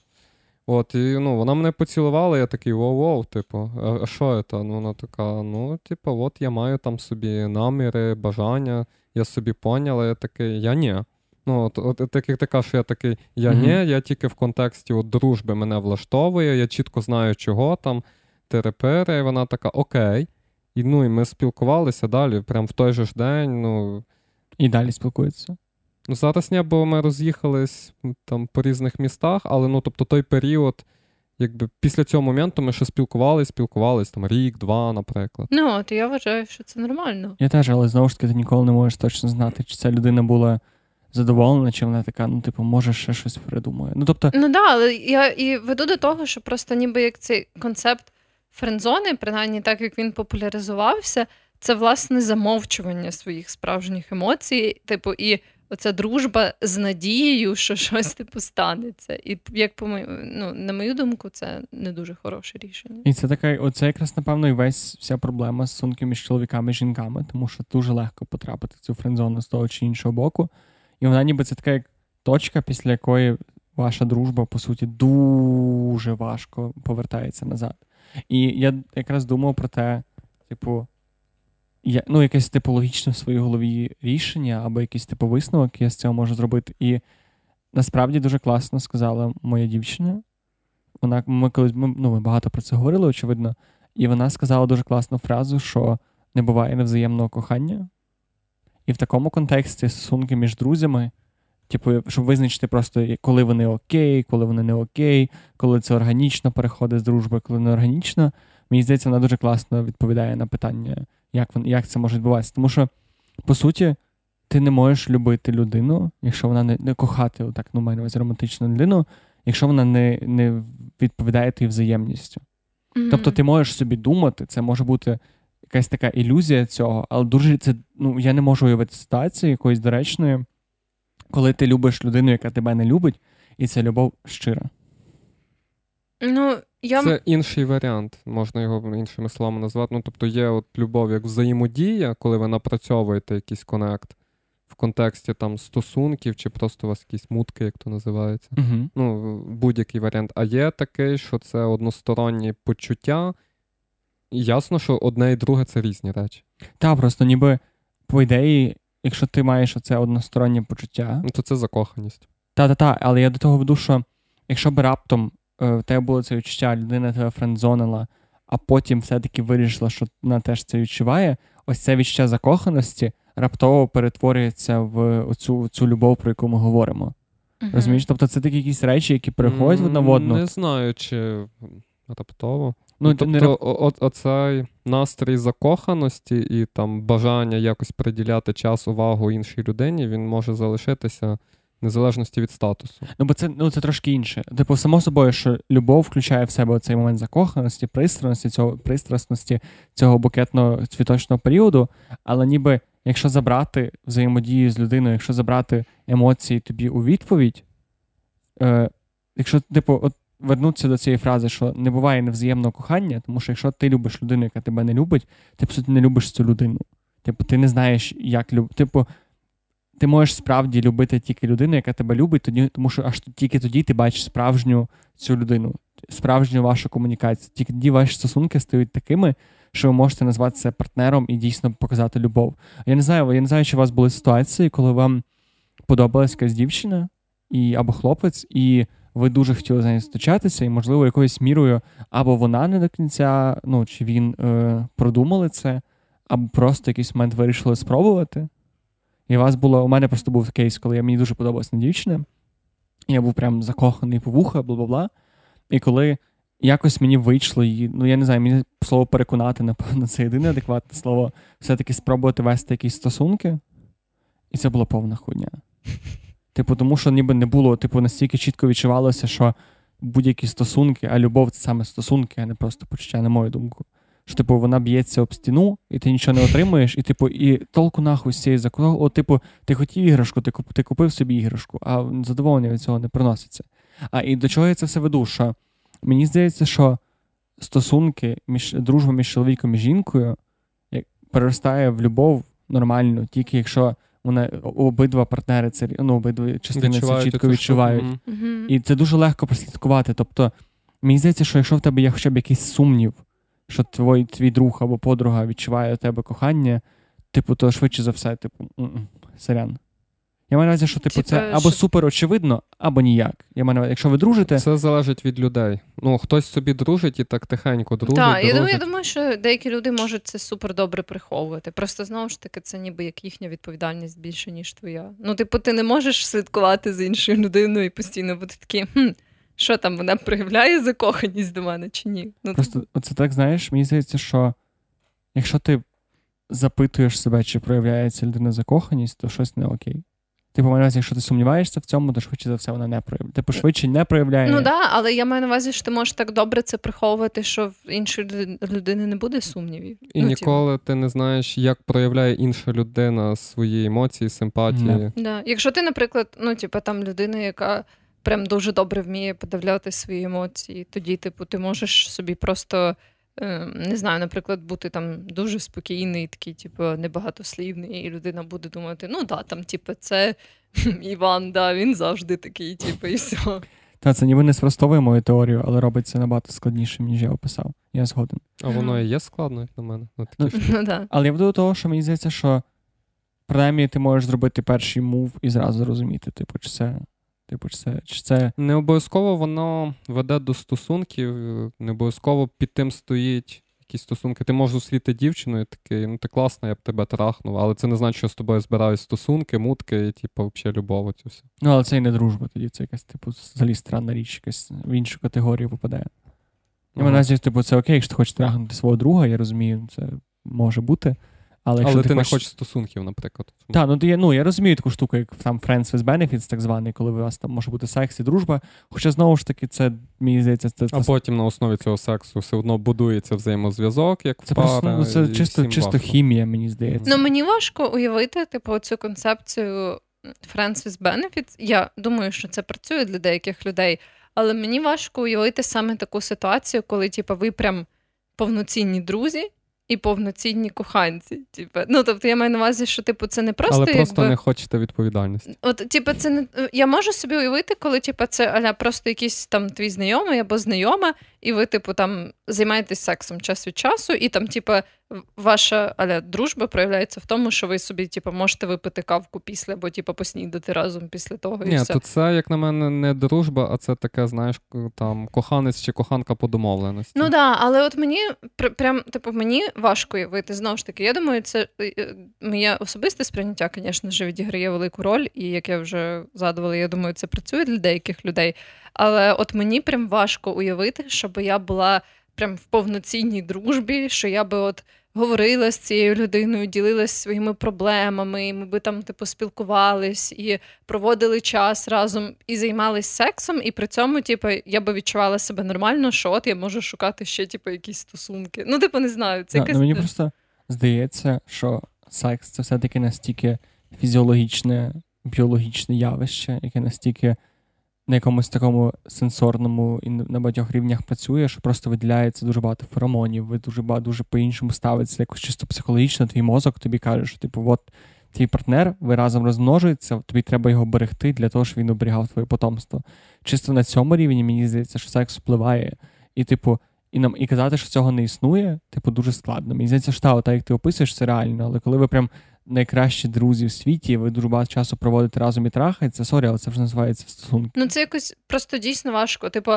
От, і ну, вона мене поцілувала, я такий воу-воу, типу, а що це? Ну, вона така, ну, типу, от я маю там собі наміри, бажання, я собі поняла, я такий, я ні. Ну, от, от так як ти кажеш, я такий, я mm-hmm. ні, я тільки в контексті от, дружби мене влаштовує, я чітко знаю, чого там терепери, і вона така, окей. І ну, і ми спілкувалися далі, прям в той же ж день. ну... І далі спілкуються? Ну, зараз ні, бо ми роз'їхались там по різних містах, але ну, тобто той період, якби після цього моменту ми ще спілкувалися, спілкувалися там рік, два, наприклад. Ну, от я вважаю, що це нормально. Я теж, але знову ж таки, ти ніколи не можеш точно знати, чи ця людина була. Задоволена, чи вона така, ну, типу, може, ще щось придумає. Ну, тобто... Ну да, але я і веду до того, що просто ніби як цей концепт френдзони, принаймні так як він популяризувався, це власне замовчування своїх справжніх емоцій, типу, і оця дружба з надією, що щось типу станеться. І як по мою, ну, на мою думку, це не дуже хороше рішення. І це така, оце якраз, напевно, і весь вся проблема з стосунки між чоловіками і жінками, тому що дуже легко потрапити в цю френдзону з того чи іншого боку. І вона ніби це така як точка, після якої ваша дружба, по суті, дуже важко повертається назад. І я якраз думав про те, типу, я, ну, якесь типологічне в своїй голові рішення або якийсь типу висновок я з цього можу зробити. І насправді дуже класно сказала моя дівчина. Вона ми колись ми, ну, ми багато про це говорили, очевидно, і вона сказала дуже класну фразу, що не буває невзаємного кохання. І в такому контексті стосунки між друзями Типу, щоб визначити просто, коли вони окей, коли вони не окей, коли це органічно переходить з дружби, коли не органічно. Мені здається, вона дуже класно відповідає на питання, як як це може відбуватися. Тому що, по суті, ти не можеш любити людину, якщо вона не не кохати, отак, ну, маю на романтичну людину, якщо вона не не відповідає тій взаємністю. Mm-hmm. Тобто ти можеш собі думати, це може бути якась така ілюзія цього, але дуже це, ну, я не можу уявити ситуацію якоїсь доречної, коли ти любиш людину, яка тебе не любить, і це любов щира. Ну, я... Це інший варіант, можна його іншими словами назвати. Ну, тобто є от любов як взаємодія, коли ви напрацьовуєте якийсь конект в контексті там стосунків, чи просто у вас якісь мутки, як то називається. Uh-huh. Ну, будь-який варіант. А є такий, що це односторонні почуття. І ясно, що одне і друге це різні речі. Так, просто ніби по ідеї, якщо ти маєш оце одностороннє почуття, ну, то це закоханість. Та-та-та, але я до того веду, що якщо б раптом е, в тебе було це відчуття, людина тебе френдзонила, а потім все-таки вирішила, що вона теж це відчуває, ось це відчуття закоханості раптово перетворюється в оцю, цю любов, про яку ми говоримо. Uh-huh. Розумієш? Тобто це такі якісь речі, які переходять mm, одна в одну. Не знаю, чи раптово. Ну, тобто, не... о- оцей настрій закоханості і там бажання якось приділяти час, увагу іншій людині, він може залишитися незалежності від статусу. Ну, бо це ну, це трошки інше. Типу, само собою, що любов включає в себе цей момент закоханості, пристрасності, цього пристрасності цього букетно цвіточного періоду, але ніби якщо забрати взаємодію з людиною, якщо забрати емоції тобі у відповідь, е, якщо, типу, от вернутися до цієї фрази, що не буває невзаємного кохання, тому що якщо ти любиш людину, яка тебе не любить, ти по суті не любиш цю людину. Типу, ти не знаєш, як любити. Типу, ти можеш справді любити тільки людину, яка тебе любить, тоді, тому що аж тільки тоді ти бачиш справжню цю людину, справжню вашу комунікацію. Тільки тоді ваші стосунки стають такими, що ви можете назвати це партнером і дійсно показати любов. Я не знаю, я не знаю, чи у вас були ситуації, коли вам подобалась якась дівчина і, або хлопець, і ви дуже хотіли за нею стучатися, і, можливо, якоюсь мірою або вона не до кінця, ну чи він е, продумали це, або просто якийсь момент вирішили спробувати. І у вас було, у мене просто був кейс, коли я, мені дуже подобалася дівчина, і я був прям закоханий по вуха, бла бла бла. І коли якось мені вийшло її, ну я не знаю, мені слово переконати, напевно, це єдине адекватне слово, все-таки спробувати вести якісь стосунки, і це була повна хуйня. Типу, тому що ніби не було, типу, настільки чітко відчувалося, що будь-які стосунки, а любов це саме стосунки, а не просто почуття, на мою думку. Що, типу, вона б'ється об стіну, і ти нічого не отримуєш, і, типу, і толку нахуй з цієї закону. О, типу, ти хотів іграшку, ти ти купив собі іграшку, а задоволення від цього не приноситься. А і до чого я це все веду? Що мені здається, що стосунки між дружба між чоловіком і жінкою переростає в любов нормальну, тільки якщо вони обидва партнери це ну, обидва частини це чітко відчувають. Mm-hmm. І це дуже легко прослідкувати. Тобто, мені здається, що якщо в тебе є хоча б якийсь сумнів, що твій твій друг або подруга відчуває у тебе кохання, типу, то швидше за все, типу, сорян. Я маю на увазі, що типу, Тіпа, це або що... супер очевидно, або ніяк. Я маю на увазі, якщо ви дружите. Це залежить від людей. Ну, хтось собі дружить і так тихенько дружить. Так, я думаю, я думаю, що деякі люди можуть це супер добре приховувати. Просто знову ж таки, це ніби як їхня відповідальність більше, ніж твоя. Ну, типу, ти не можеш слідкувати за іншою людиною і постійно бути такий, хм, що там вона проявляє закоханість до мене чи ні? Ну, Просто типу... це так знаєш, мені здається, що якщо ти запитуєш себе, чи проявляється людина закоханість, то щось не окей. Типу, маю на увазі, якщо ти сумніваєшся в цьому, то швидше за все вона не проявляє. Типу, швидше не проявляє. Ну так, да, але я маю на увазі, що ти можеш так добре це приховувати, що в іншої людини не буде сумнівів. І ну, ніколи ті... ти не знаєш, як проявляє інша людина свої емоції, симпатії. Да. Да. Якщо ти, наприклад, ну, типу, там людина, яка прям дуже добре вміє подавляти свої емоції, тоді, типу, ти можеш собі просто. Ем, не знаю, наприклад, бути там дуже спокійний, такий, типу, небагатослівний, і людина буде думати, ну да, там, типу, це Іван, да, він завжди такий, типу, і все. Та це ніби не спростовує мою теорію, але робить це набагато складнішим, ніж я описав. Я згоден. А воно і є складно, як на мене. Ну, ну, да. Але я веду до того, що мені здається, що принаймні ти можеш зробити перший мув і зразу зрозуміти, типу, чи це Типу, чи це, чи це. Не обов'язково воно веде до стосунків, не обов'язково під тим стоїть якісь стосунки. Ти можеш зустріти дівчину і такий, ну ти класна, я б тебе трахнув, але це не значить, що з тобою збирають стосунки, мутки і, типу, взагалі любов. Цю все. Ну, але це і не дружба тоді, це якась, типу, взагалі странна річ, якась в іншу категорію попадає. І Ага. мене типу, це окей, якщо ти хочеш трахнути свого друга, я розумію, це може бути. Але, якщо Але ти не хочеш... хочеш стосунків, наприклад. Так, ну, я, ну я розумію таку штуку, як там Friends with Benefits, так званий, коли у вас там може бути секс і дружба. Хоча знову ж таки, це мені здається, це, А потім на основі цього сексу все одно будується взаємозв'язок, як це пара. просто ну, це і чисто, всім чисто важко. хімія, мені здається. Ну мені важко уявити, типу, цю концепцію Friends with Benefits. Я думаю, що це працює для деяких людей, але мені важко уявити саме таку ситуацію, коли, типу, ви прям повноцінні друзі. І повноцінні коханці. Типу. Ну, тобто я маю на увазі, що типу, це не просто. Але просто якби... не хочете відповідальності. От, типу, це не я можу собі уявити, коли типу, це аля просто якийсь там твій знайомий або знайома, і ви, типу, там займаєтесь сексом час від часу, і там, типу, ваша аля дружба проявляється в тому, що ви собі, типу, можете випити кавку після, або типу, поснідати разом після того. і Ні, все. то це, як на мене, не дружба, а це таке, знаєш, там коханець чи коханка по домовленості. Ну да, але от мені пр- прям типу мені важко уявити. Знову ж таки, я думаю, це е, е, моє особисте сприйняття, звісно ж, відіграє велику роль, і як я вже згадувала, я думаю, це працює для деяких людей. Але от мені прям важко уявити, щоб я була прям в повноцінній дружбі, що я би от. Говорила з цією людиною, ділилась своїми проблемами, і ми би там типу спілкувались і проводили час разом і займались сексом, і при цьому, типу, я би відчувала себе нормально, що от я можу шукати ще, типу, якісь стосунки. Ну, типу, не знаю. Це Да, якась... ну, мені просто здається, що секс це все-таки настільки фізіологічне, біологічне явище, яке настільки на якомусь такому сенсорному і на багатьох рівнях працює, що просто виділяється дуже багато феромонів, ви дуже багато дуже по-іншому ставиться, якось чисто психологічно, твій мозок тобі каже, що типу, от твій партнер, ви разом розмножуєтеся, тобі треба його берегти для того, щоб він оберігав твоє потомство. Чисто на цьому рівні мені здається, що секс впливає. І, типу, і нам і казати, що цього не існує, типу, дуже складно. Мені здається, що та, так як ти описуєш, це реально, але коли ви прям найкращі друзі в світі, ви дуже багато часу проводите разом і трахається. sorry, але це вже називається стосунки. Ну, це якось просто дійсно важко. Типу,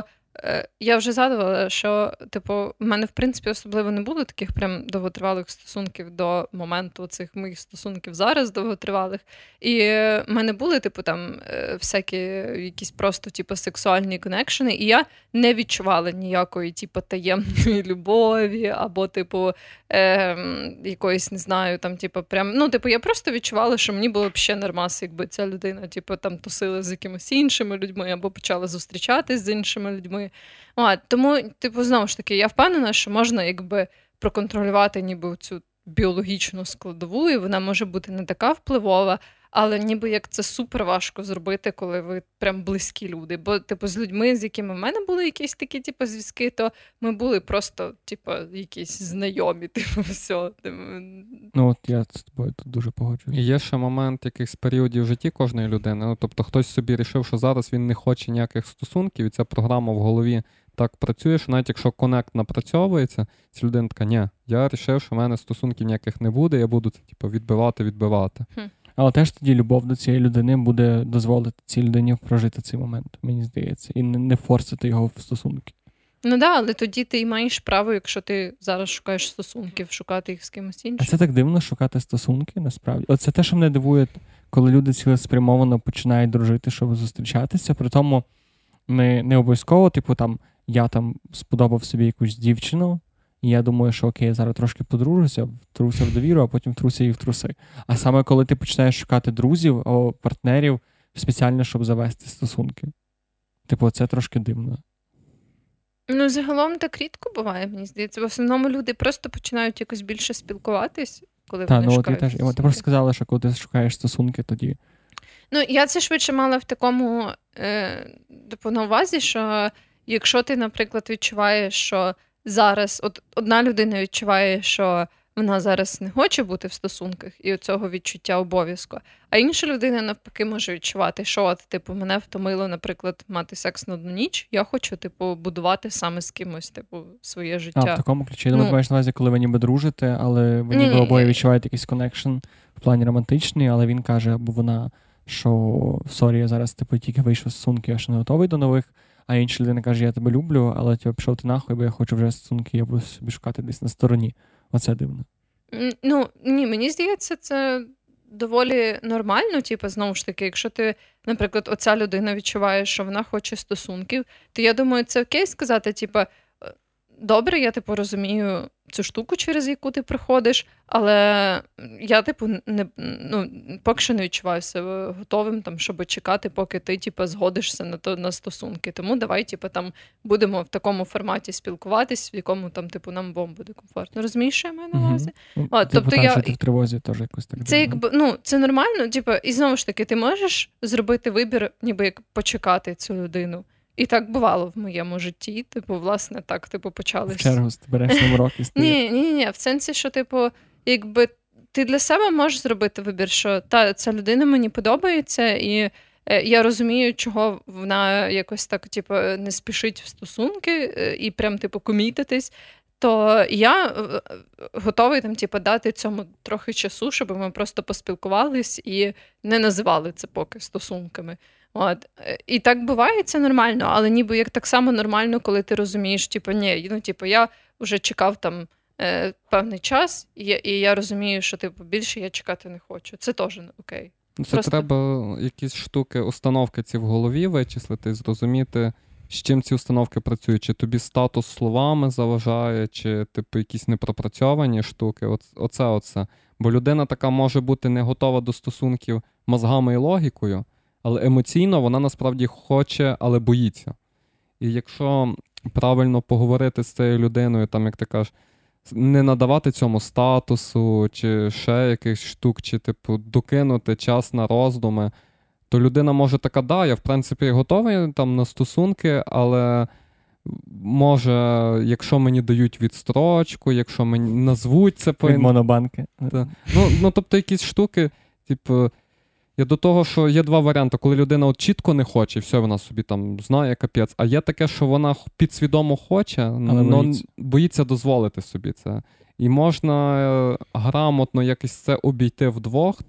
я вже згадувала, що, типу, в мене, в принципі, особливо не було таких прям довготривалих стосунків до моменту цих моїх стосунків зараз довготривалих. І е, в мене були, типу, там е, всякі якісь просто, типу, сексуальні конекшени, і я не відчувала ніякої, типу, таємної любові, або, типу, е, якоїсь, не знаю, там, типу, прям, ну, типу, я просто відчувала, що мені було б ще нормас, якби ця людина, типу, там тусила з якимись іншими людьми, або почала зустрічатись з іншими людьми. А, тому, типу, знову ж таки, я впевнена, що можна, якби, проконтролювати ніби цю біологічну складову, і вона може бути не така впливова. Але ніби як це супер важко зробити, коли ви прям близькі люди. Бо, типу, з людьми, з якими в мене були якісь такі, типу, зв'язки, то ми були просто, типу, якісь знайомі, типу, все. Типу, Ну, от я з тобою тут дуже погоджуюсь. І є ще момент якихось періодів в житті кожної людини. Ну, тобто хтось собі рішив, що зараз він не хоче ніяких стосунків, і ця програма в голові так працює, що навіть якщо конект напрацьовується, ця людина така, ні, я рішив, що в мене стосунків ніяких не буде, я буду це типу, відбивати, відбивати. Але теж тоді любов до цієї людини буде дозволити цій людині прожити цей момент, мені здається, і не, форсити його в стосунки. Ну так, да, але тоді ти маєш право, якщо ти зараз шукаєш стосунків, шукати їх з кимось іншим. А це так дивно шукати стосунки, насправді. Оце те, що мене дивує, коли люди цілеспрямовано починають дружити, щоб зустрічатися. При тому не, не обов'язково, типу, там я там сподобав собі якусь дівчину, і я думаю, що окей, я зараз трошки подружуся, втруся в довіру, а потім втруся і в труси. А саме коли ти починаєш шукати друзів або партнерів спеціально, щоб завести стосунки. Типу, це трошки дивно. Ну, загалом так рідко буває, мені здається. В основному люди просто починають якось більше спілкуватись, коли Так, вони ну шукають теж. Ти просто сказала, що коли ти шукаєш стосунки, тоді. Ну, я це швидше мала в такому е, типу, на увазі, що якщо ти, наприклад, відчуваєш, що зараз от одна людина відчуває, що вона зараз не хоче бути в стосунках і цього відчуття обов'язку, а інша людина навпаки може відчувати, що от, типу, мене втомило, наприклад, мати секс на одну ніч. Я хочу, типу, будувати саме з кимось, типу, своє А, життя. в такому ключі. Я думаю, Ну. ти маєш на увазі, коли ви ніби дружите, але ви ніби обоє відчуваєте якийсь connection в плані романтичний, але він каже, або вона, що sorry, я зараз типу тільки вийшов з стосунки, я ще не готовий до нових. А інша людина каже, я тебе люблю, але типу, пішов ти нахуй, бо я хочу вже стосунки, я буду собі шукати десь на стороні. Оце дивно. Ну, ні, мені здається, це доволі нормально. Типу, знову ж таки, якщо ти, наприклад, оця людина відчуває, що вона хоче стосунків, то я думаю, це окей сказати, типу, добре, я типу розумію цю штуку, через яку ти приходиш, але я, типу, не ну, поки що не відчуваю себе готовим, там, щоб чекати, поки ти типу, згодишся на то на стосунки. Тому давай, типу, там будемо в такому форматі спілкуватись, в якому там, типу, нам обом буде комфортно. Розумієш, що я маю на увазі? Угу. А, типу, тобто я... ти в тривозі теж якось так. Це якби ну це нормально, типу, і знову ж таки, ти можеш зробити вибір, ніби як почекати цю людину. І так бувало в моєму житті. Типу, власне, так, типу, почали. В чергу береш номерок і Ні, ні, ні. В сенсі, що, типу, якби ти для себе можеш зробити вибір, що та ця людина мені подобається, і е, я розумію, чого вона якось так, типу, не спішить в стосунки е, і прям, типу, комітитись. То я е, готовий там, типу, дати цьому трохи часу, щоб ми просто поспілкувались і не називали це поки стосунками. От. І так буває, це нормально, але ніби як так само нормально, коли ти розумієш, типу, ні, ну, типу, я вже чекав там е, певний час, і я, і я розумію, що типу, більше я чекати не хочу. Це теж окей. Це Просто... треба якісь штуки, установки ці в голові вичислити, зрозуміти, з чим ці установки працюють. Чи тобі статус словами заважає, чи типу якісь непропрацьовані штуки. Оце, оце. Бо людина така може бути не готова до стосунків мозгами і логікою але емоційно вона насправді хоче, але боїться. І якщо правильно поговорити з цією людиною, там, як ти кажеш, не надавати цьому статусу, чи ще якихось штук, чи, типу, докинути час на роздуми, то людина може така, да, я в принципі готовий там на стосунки, але може, якщо мені дають відстрочку, якщо мені назвуть це по Від монобанки. Ну, ну, тобто якісь штуки, типу, я до того, що є два варіанти, коли людина от чітко не хоче, і все, вона собі там знає капець. А є таке, що вона підсвідомо хоче, але боїться. боїться дозволити собі це. І можна е, грамотно якось це обійти вдвох.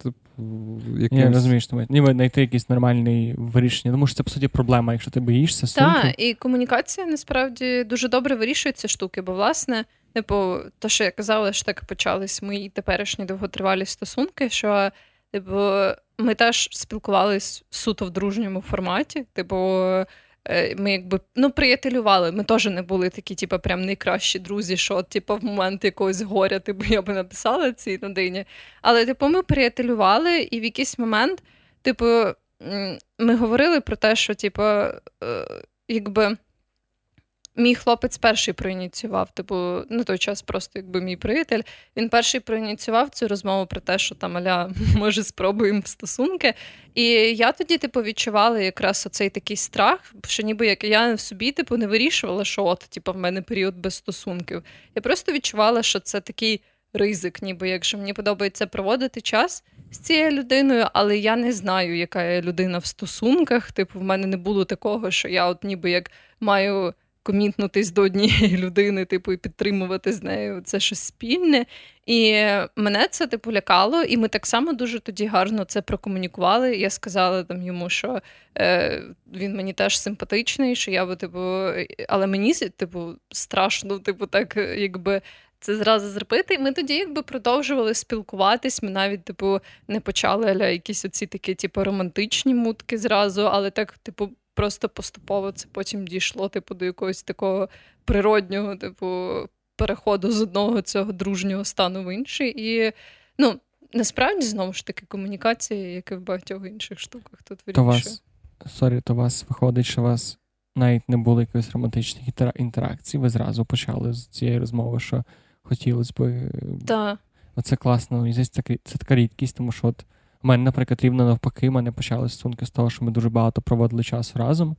Якимсь... Я розумію, що ніби знайти якийсь нормальний вирішення. Тому що це по суті проблема, якщо ти боїшся сумки. Так, і комунікація насправді дуже добре вирішує ці штуки, бо власне, типу, то, що я казала, що так почались мої теперішні довготривалі стосунки, що типу, ми теж спілкувалися суто в дружньому форматі. Типу, ми якби ну, приятелювали. Ми теж не були такі, типу, прям найкращі друзі, що типу, в момент якогось горя типу, я би написала цій людині. Але, типу, ми приятелювали, і в якийсь момент, типу, ми говорили про те, що, типу, е, якби. Мій хлопець перший проініціював, типу, на той час просто якби мій приятель. Він перший проініціював цю розмову про те, що там аля може спробуємо в стосунки. І я тоді, типу, відчувала якраз оцей такий страх, що ніби як я в собі, типу, не вирішувала, що от, типу, в мене період без стосунків. Я просто відчувала, що це такий ризик, ніби якщо мені подобається проводити час з цією людиною, але я не знаю, яка я людина в стосунках. Типу, в мене не було такого, що я от ніби як маю комітнутись до однієї людини, типу, і підтримувати з нею це щось спільне. І мене це типу лякало, і ми так само дуже тоді гарно це прокомунікували. Я сказала там йому, що е, він мені теж симпатичний, що я би, типу, але мені типу, страшно, типу, так якби. Це зразу зробити, і ми тоді якби продовжували спілкуватись. Ми навіть, типу, не почали аля, якісь оці такі, типу, романтичні мутки зразу, але так, типу, просто поступово це потім дійшло, типу, до якогось такого природнього, типу, переходу з одного цього дружнього стану в інший. І ну, насправді, знову ж таки, комунікація, як і в багатьох інших штуках, тут вирішує. То вас, sorry, то вас виходить, що у вас навіть не було якоїсь романтичних інтеракцій, ви зразу почали з цієї розмови, що хотілося б. Так. Оце класно. І це така рідкість, тому що от у мене, наприклад, рівно навпаки, в мене почалися стосунки з того, що ми дуже багато проводили часу разом.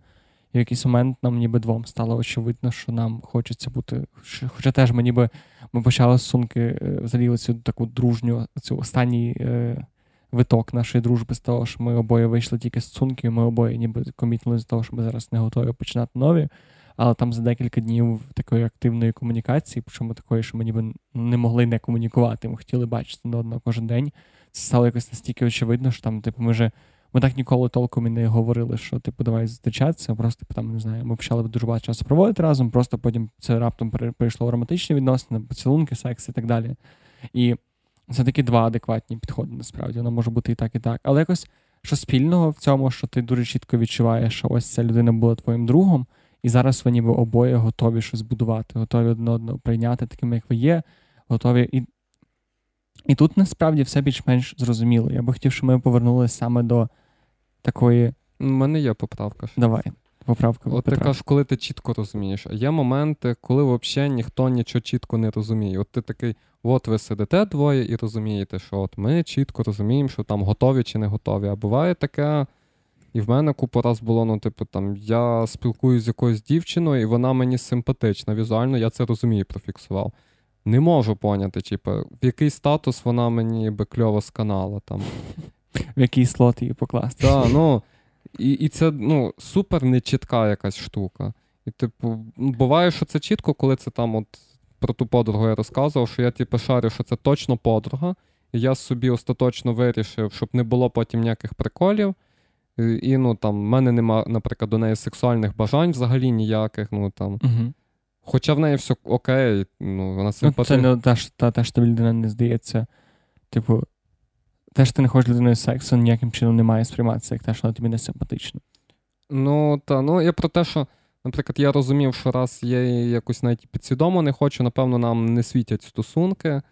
І в якийсь момент нам ніби двом стало очевидно, що нам хочеться бути. Хоча теж ми ніби ми почали стосунки, е, взагалі цю таку дружню, цю останній е, виток нашої дружби з того, що ми обоє вийшли тільки з стосунків, ми обоє ніби комітнули з того, що ми зараз не готові починати нові. Але там за декілька днів такої активної комунікації, причому такої, що ми ніби не могли не комунікувати. Ми хотіли бачити одного кожен день. Стало якось настільки очевидно, що там, типу, ми вже ми так ніколи толком і не говорили, що типу, давай зустрічатися. Просто типу, там не знаю, ми почали дуже багато часу проводити разом, просто потім це раптом перейшло в романтичні відносини, поцілунки, секс і так далі. І це такі два адекватні підходи, насправді. Воно може бути і так, і так. Але якось що спільного в цьому, що ти дуже чітко відчуваєш, що ось ця людина була твоїм другом, і зараз ви ніби обоє готові щось будувати, готові одне одного прийняти таким, як ви є, готові. І і тут насправді все більш-менш зрозуміло. Я би хотів, щоб ми повернулися саме до такої. У мене є поправка. Давай. Поправка. От ти кажеш, коли ти чітко розумієш. А є моменти, коли взагалі ніхто нічого чітко не розуміє. От ти такий, от ви сидите двоє і розумієте, що от ми чітко розуміємо, що там готові чи не готові. А буває таке, і в мене купу раз було, ну, типу, там, я спілкуюся з якоюсь дівчиною, і вона мені симпатична. Візуально я це розумію, профіксував. Не можу поняти, типу, в який статус вона мені би кльово сканала там. В який слот її покласти. Так, ну, і і це ну, супер нечітка якась штука. І, типу, буває, що це чітко, коли це там от про ту подругу я розказував, що я типу, шарю, що це точно подруга. І я собі остаточно вирішив, щоб не було потім ніяких приколів. І, ну, там, в мене нема, наприклад, до неї сексуальних бажань взагалі ніяких. ну, там. Угу. Хоча в неї все окей, ну, вона симпатична. Ну, це не та, та, та, тобі людина не здається. Типу, те, що ти не хочеш людиною сексу, ніяким чином не має сприйматися, як те, що вона тобі не симпатична. Ну, та, ну, я про те, що, наприклад, я розумів, що раз я якось навіть підсвідомо не хочу, напевно, нам не світять стосунки.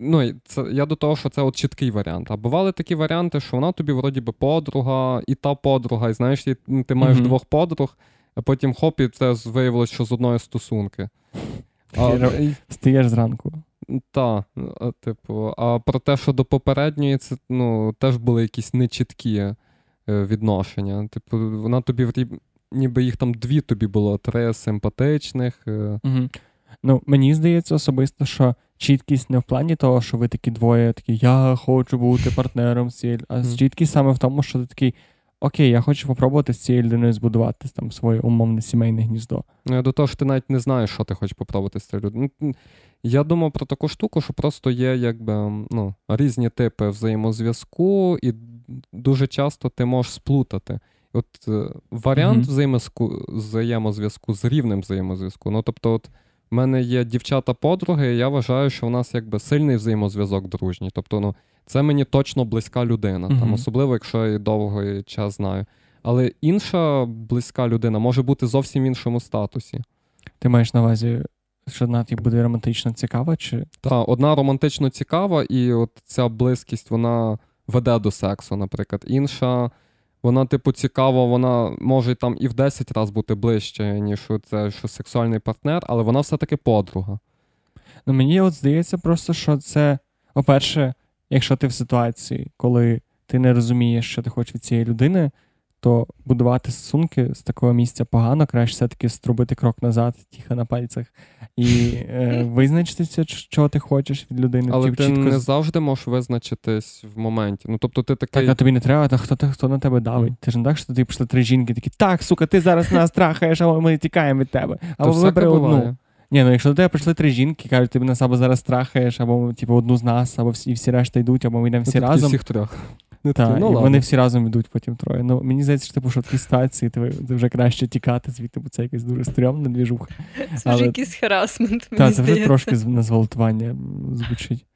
Ну, це, Я до того, що це от чіткий варіант. А бували такі варіанти, що вона тобі, вроді би, подруга, і та подруга, і знаєш, ти маєш mm-hmm. двох подруг, а потім хоп, і це виявилось, що з одної стосунки. А, Стаєш зранку. Так, типу, а про те, що до попередньої, це ну, теж були якісь нечіткі е, відношення. Типу, вона тобі ніби їх там дві тобі було, три симпатичних. Угу. Ну, Мені здається особисто, що чіткість не в плані того, що ви такі двоє, такі я хочу бути партнером цією, а чіткість саме в тому, що ти такий окей, я хочу попробувати з цією людиною збудувати там своє умовне сімейне гніздо. Ну, я до того, що ти навіть не знаєш, що ти хочеш попробувати з цією людиною. Я думав про таку штуку, що просто є якби ну, різні типи взаємозв'язку, і дуже часто ти можеш сплутати. От е, варіант mm-hmm. взаємозв'язку з рівнем взаємозв'язку. Ну, тобто, от в мене є дівчата-подруги, і я вважаю, що в нас якби сильний взаємозв'язок дружній. Тобто, ну, це мені точно близька людина, mm-hmm. там, особливо, якщо я її довгий час знаю. Але інша близька людина може бути зовсім в іншому статусі. Ти маєш на увазі, що одна тобі буде романтично цікава? чи? Так, одна романтично цікава, і от ця близькість вона веде до сексу, наприклад. Інша, вона, типу, цікава, вона може там і в 10 разів бути ближче, ніж це що сексуальний партнер, але вона все-таки подруга. Ну, Мені от здається, просто, що це, по-перше, якщо ти в ситуації, коли ти не розумієш, що ти хочеш від цієї людини, то будувати стосунки з такого місця погано, краще все-таки струбити крок назад, тихо на пальцях, і е, визначитися, що ти хочеш від людини. Але ти чітко... не завжди можеш визначитись в моменті. Ну, тобто ти такий... Так, а тобі не треба, та хто хто на тебе давить? Mm. Ти ж не так, що ти пішли три жінки, такі, так, сука, ти зараз нас трахаєш, а ми тікаємо від тебе. Або вибери одну. Ні, ну якщо до тебе прийшли три жінки, кажуть, ти нас або зараз трахаєш, або типу, одну з нас, або всі всі решта йдуть, або ми йдемо всі ну, разом. Всіх трьох. Ну, так, ну, і Вони всі разом йдуть потім троє. Ну, Мені здається, що типу, що в такій ситуації ти, ти вже краще тікати звідти, бо це якась дуже стрьомна двіжуха. Це Але... вже якийсь харасмент. Так, це вже трошки на зґвалтування звучить.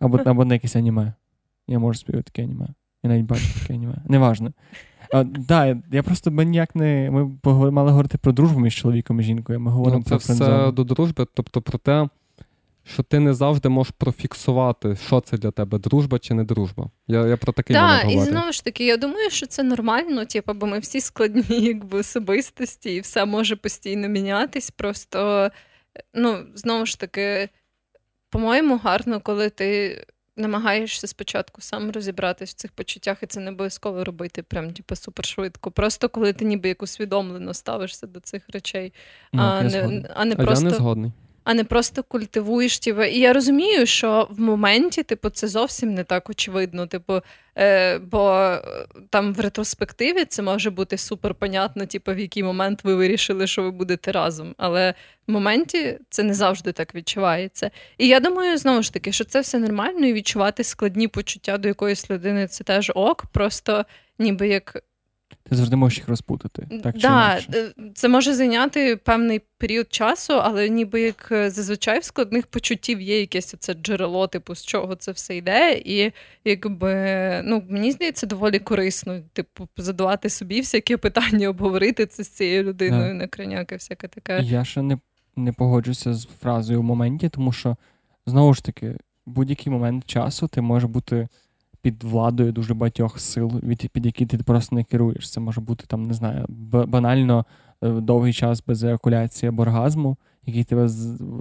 Або або на якесь аніме. Я можу співати таке аніме. Я навіть бачу таке аніме. Неважно. Так, да, я просто ми ніяк не. Ми мали говорити про дружбу між чоловіком і жінкою. Ми говоримо ну, це про все до дружби, тобто про те, що ти не завжди можеш профіксувати, що це для тебе дружба чи не дружба. Я я про такий Так, і знову ж таки, я думаю, що це нормально, типу, бо ми всі складні, якби особистості, і все може постійно мінятись. Просто, ну, знову ж таки, по-моєму, гарно, коли ти. Намагаєшся спочатку сам розібратись в цих почуттях, і це не обов'язково робити прям типу, супер швидко. Просто коли ти ніби як усвідомлено ставишся до цих речей, ну, а, не, а не а просто. Я не згодний а не просто культивуєш. Типу. І я розумію, що в моменті, типу, це зовсім не так очевидно. Типу, е, бо е, там в ретроспективі це може бути супер понятно, типу, в який момент ви вирішили, що ви будете разом. Але в моменті це не завжди так відчувається. І я думаю, знову ж таки, що це все нормально, і відчувати складні почуття до якоїсь людини це теж ок. Просто ніби як ти завжди можеш їх розпутати. Так, да, чи інакше. Це може зайняти певний період часу, але ніби як е, зазвичай в складних почуттів є якесь це джерело, типу, з чого це все йде. І якби ну, мені здається, доволі корисно, типу, задавати собі всякі питання, обговорити це з цією людиною, да. на краняки, всяке таке. Я ще не, не погоджуся з фразою в моменті, тому що знову ж таки, будь-який момент часу ти можеш бути під владою дуже багатьох сил, від під які ти просто не керуєш. Це може бути там, не знаю, банально е, довгий час без еякуляції або оргазму, який тебе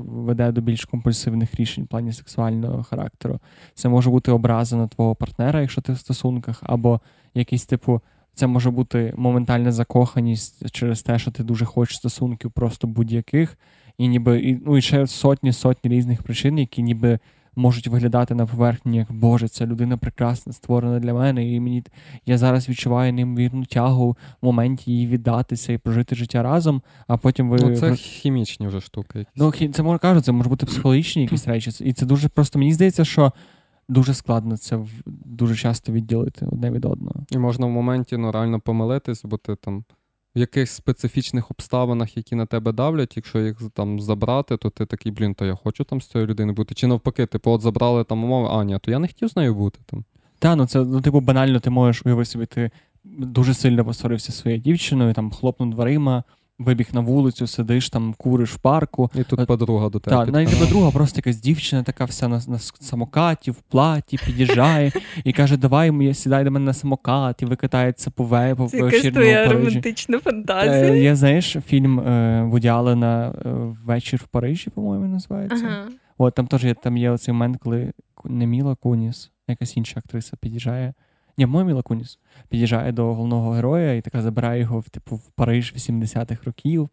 веде до більш компульсивних рішень в плані сексуального характеру. Це може бути образа на твого партнера, якщо ти в стосунках, або якийсь типу. Це може бути моментальна закоханість через те, що ти дуже хочеш стосунків, просто будь-яких, і ніби і, ну, і ще сотні сотні різних причин, які ніби можуть виглядати на поверхні, як Боже, ця людина прекрасна, створена для мене, і мені я зараз відчуваю неймовірну тягу в моменті її віддатися і прожити життя разом, а потім ви. Ну, Це хімічні вже штуки. Якісь. Ну, це можна кажу, це може бути психологічні якісь речі. І це дуже просто мені здається, що. Дуже складно це дуже часто відділити одне від одного. І можна в моменті ну, реально помилитись, бо ти там в якихось специфічних обставинах, які на тебе давлять, якщо їх там забрати, то ти такий, блін, то я хочу там з цією людиною бути. Чи навпаки, типу, от забрали там умови, а ні, то я не хотів з нею бути там. Та, ну це ну, типу банально, ти можеш уявити собі, ти дуже сильно посварився своєю дівчиною, там хлопнув дверима, вибіг на вулицю, сидиш там, куриш в парку. І тут подруга до тебе. Так, навіть подруга, просто якась дівчина, така вся на на самокаті, в платі, під'їжджає і каже: Давай сідай до мене на самокат, і викатається по ве, по Це якась твоя романтична фантазія. Е, Є, знаєш, фільм е, Вуді Аллена е, Вечір в Парижі, по-моєму, називається. Ага. От там теж є, там є оцей момент, коли не Міла Куніс, якась інша актриса під'їжджає. Ні, Момі Лакуніс під'їжджає до головного героя і така забирає його в типу в Париж 80-х років.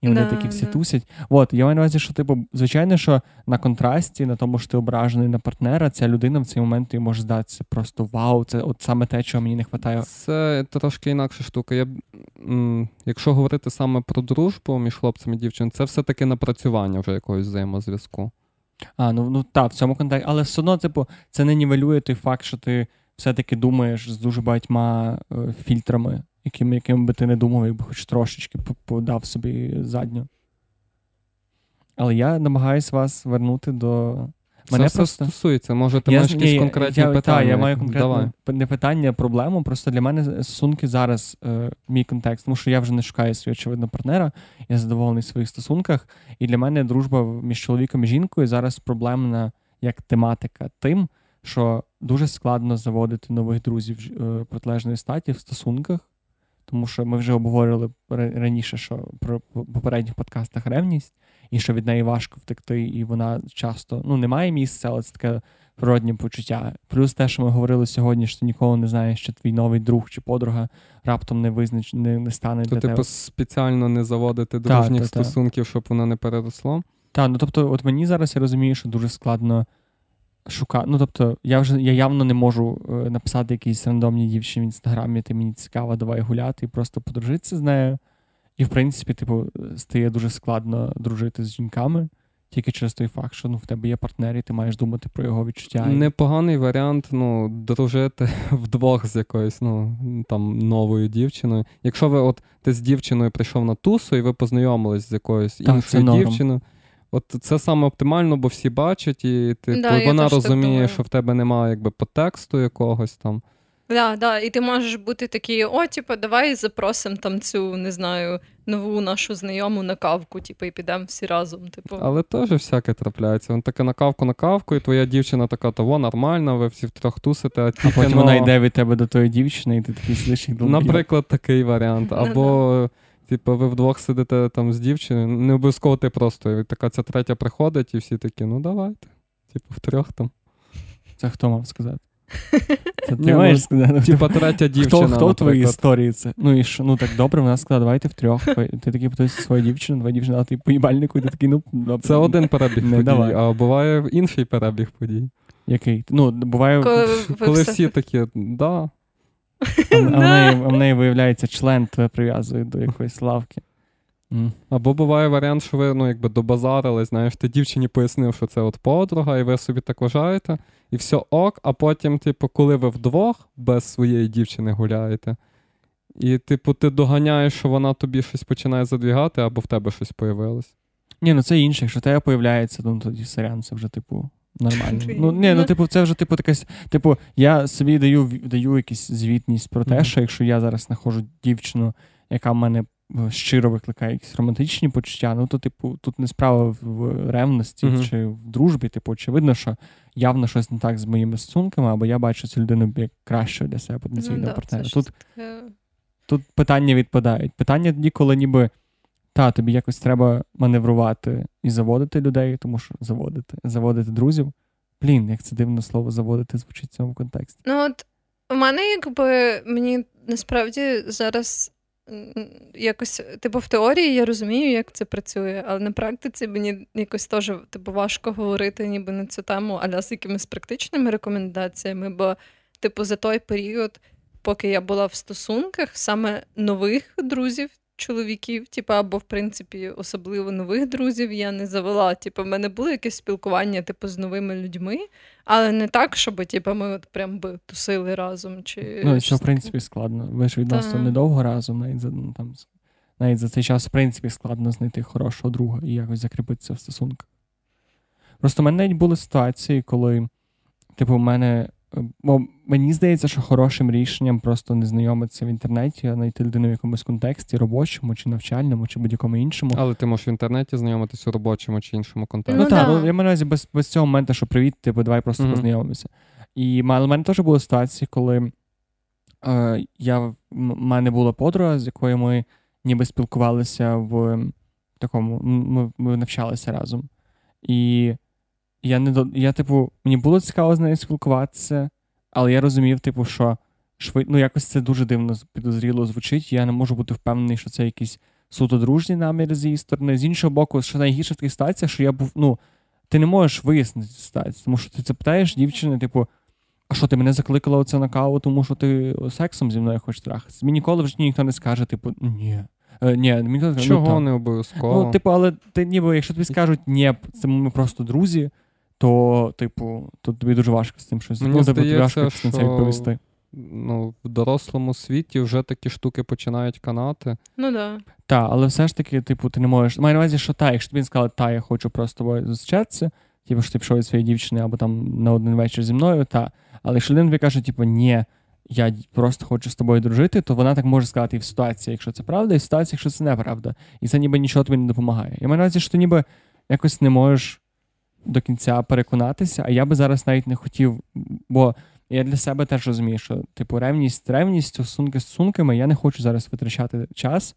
І вони да, такі всі да. тусять. От, я маю на увазі, що типу, звичайно, що на контрасті, на тому, що ти ображений на партнера, ця людина в цей момент тобі може здатися просто вау, це от саме те, чого мені не вистачає. Це трошки інакша штука. Я, м, Якщо говорити саме про дружбу між хлопцем і дівчиною, це все-таки напрацювання вже якогось взаємозв'язку. А, ну ну так, в цьому контексті, але все одно, типу, це не нівелює той факт, що ти все-таки думаєш з дуже багатьма е, фільтрами, якими яким би ти не думав, якби хоч трошечки подав собі задню. Але я намагаюся вас вернути до. Мене Це просто... стосується, може, ти я, маєш якісь конкретні я, питання. Так, я маю конкретне Давай. не питання, а проблему. Просто для мене стосунки зараз е, мій контекст, тому що я вже не шукаю свій очевидно партнера, я задоволений в своїх стосунках. І для мене дружба між чоловіком і жінкою зараз проблемна як тематика тим, що дуже складно заводити нових друзів е, протилежної статі в стосунках, тому що ми вже обговорили раніше, що про попередніх подкастах ревність, і що від неї важко втекти, і вона часто ну, не має місця, але це таке природнє почуття. Плюс те, що ми говорили сьогодні, що ти ніколи не знаєш, що твій новий друг чи подруга раптом не визнач... не, не стане. То, для типу, тебе. спеціально не заводити дружніх та, стосунків, та. щоб воно не переросло? Так, ну тобто, от мені зараз я розумію, що дуже складно шукати. Ну, тобто, я вже я явно не можу е, написати якійсь рандомній дівчині в інстаграмі, ти мені цікаво, давай гуляти і просто подружитися з нею. І, в принципі, типу, стає дуже складно дружити з жінками. Тільки через той факт, що ну, в тебе є партнер, і ти маєш думати про його відчуття. Непоганий варіант ну, дружити вдвох з якоюсь ну, там, новою дівчиною. Якщо ви от ти з дівчиною прийшов на тусу і ви познайомились з якоюсь так, іншою дівчиною, От це саме оптимально, бо всі бачать, і ти да, вона розуміє, що в тебе немає якби подтексту якогось там. Да, да, І ти можеш бути такий, о, типу, давай запросимо там цю, не знаю, нову нашу знайому на кавку, типу, і підемо всі разом. Типу. Але теж всяке трапляється. Він таке на кавку на кавку, і твоя дівчина така, того нормально, ви всі втрьох тусите. А, а потім вона йде від тебе до тої дівчини, і ти такий сидиш їх Наприклад, такий варіант. Або. Типу, ви вдвох сидите там з дівчиною, не обов'язково ти просто. І така ця третя приходить, і всі такі, ну давайте. Типу, втрьох там. Це хто мав сказати? Це ти маєш ну, сказати? Типа третя дівчина. Хто хто в твоїй історії це? Ну і що, ну так добре, вона сказала, давайте втрьох. Ти такий питаєшся свою дівчину, твоя дівчина, а ти поїбальнику, і ти такий, ну добре. Це один перебіг подій, давай. а буває інший перебіг подій. Який? Ну, буває, коли, коли всі такі, да. А, а, в неї, а в неї виявляється член тебе прив'язує до якоїсь лавки. М. Або буває варіант, що ви ну, якби добазарили, знаєш, ти дівчині пояснив, що це от подруга, і ви собі так вважаєте, і все ок, а потім, типу, коли ви вдвох без своєї дівчини гуляєте, і, типу, ти доганяєш, що вона тобі щось починає задвігати, або в тебе щось появилось. Ні, ну це інше. Якщо в тебе появляється, ну тоді сорян, це вже, типу, нормально. Ну, ні, ну, ну- типу, це вже, типу, якась. Типу, я собі даю, даю якусь звітність про те, що якщо я зараз знаходжу дівчину, яка в мене е, щиро викликає якісь романтичні почуття, ну то, типу, тут не справа в- ревності чи в дружбі. Типу, очевидно, що явно щось не так з моїми стосунками, або я бачу цю людину як кращою для себе потенційного Ну, партнера. Тут тут питання відпадають. Питання тоді, коли ніби та, тобі якось треба маневрувати і заводити людей, тому що заводити, заводити друзів. Блін, як це дивно слово заводити звучить в цьому контексті. Ну, от у мене, якби мені насправді зараз якось, типу, в теорії я розумію, як це працює, але на практиці мені якось теж типу, важко говорити ніби на цю тему, аля з якимись практичними рекомендаціями, бо, типу, за той період, поки я була в стосунках, саме нових друзів. Чоловіків, типу, або в принципі особливо нових друзів я не завела. Типу, в мене було якесь спілкування, типу, з новими людьми, але не так, щоб типу, ми от прям би тусили разом. Чи Ну, що в принципі складно. Ви ж відносно недовго разом, навіть за ну, там навіть за цей час, в принципі, складно знайти хорошого друга і якось закріпитися в стосунках. Просто в мене навіть були ситуації, коли, типу, в мене. Бо мені здається, що хорошим рішенням просто не знайомитися в інтернеті, а знайти людину в якомусь контексті, робочому, чи навчальному, чи будь-якому іншому. Але ти можеш в інтернеті знайомитись у робочому чи іншому контексті. Ну, Ну, так, ну, я маю на без, без цього моменту, що привіт, типу, давай просто Мгм. познайомимося. І але в мене теж були ситуації, коли е, я, в мене була подруга, з якою ми ніби спілкувалися в такому, ми, ми навчалися разом. І я не до, я, типу, мені було цікаво з нею спілкуватися, але я розумів, типу, що швид, ну, якось це дуже дивно підозріло звучить. Я не можу бути впевнений, що це якийсь суто дружній намір з її сторони. З іншого боку, що найгірша в таких ситуаціях, що я був, ну, ти не можеш вияснити ситуацію, тому що ти це питаєш дівчини, типу, а що ти мене закликала оце на каву, тому що ти сексом зі мною хочеш трахатися? Мені ніколи в житті ніхто не скаже, типу, ні. Е, ні, мені ніхто не скаже, Чого ну, не обов'язково? Ну, типу, але ти ніби, якщо тобі скажуть, ні, це ми просто друзі, то, типу, то тобі дуже важко з цим щось. Мені ну, тобі здається, важко на це відповісти. ну, в дорослому світі вже такі штуки починають канати. Ну да. Так, але все ж таки, типу, ти не можеш. Маю на увазі, що та, якщо тобі він сказали, та, я хочу просто з тобою зустрічатися, типу, що ти пішов від своєї дівчини або там на один вечір зі мною, та. Але якщо людина тобі каже, типу, ні, я просто хочу з тобою дружити, то вона так може сказати і в ситуації, якщо це правда, і в ситуації, якщо це неправда. І це ніби нічого тобі не допомагає. Я маю на увазі, що ти ніби якось не можеш до кінця переконатися, а я би зараз навіть не хотів, бо я для себе теж розумію, що типу ревність, ревність, стосунки з стосунками, я не хочу зараз витрачати час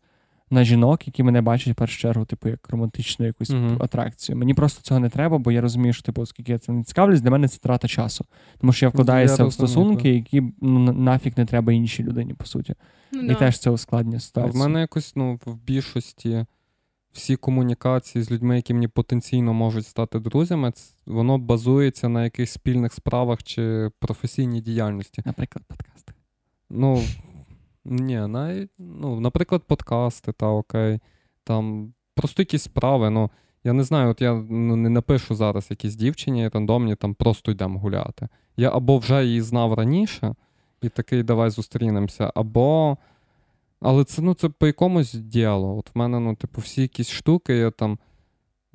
на жінок, які мене бачать в першу чергу, типу, як романтичну якусь Мгм. атракцію. Мені просто цього не треба, бо я розумію, що типу, оскільки я це не цікавлюсь, для мене це трата часу. Тому що я вкладаюся в стосунки, які ну, на- нафіг не треба іншій людині, по суті. Ну, І теж це ускладнює А ситуацію. в мене якось ну, в більшості всі комунікації з людьми, які мені потенційно можуть стати друзями, воно базується на якихось спільних справах чи професійній діяльності. Наприклад, подкасти. Ну, ні, навіть, ну, наприклад, подкасти, та окей. Там просто якісь справи. Ну, я не знаю, от я ну, не напишу зараз якійсь дівчині рандомні, там просто йдемо гуляти. Я або вже її знав раніше, і такий давай зустрінемося, або. Але це, ну, це по якомусь ділу. От в мене, ну, типу, всі якісь штуки, я там.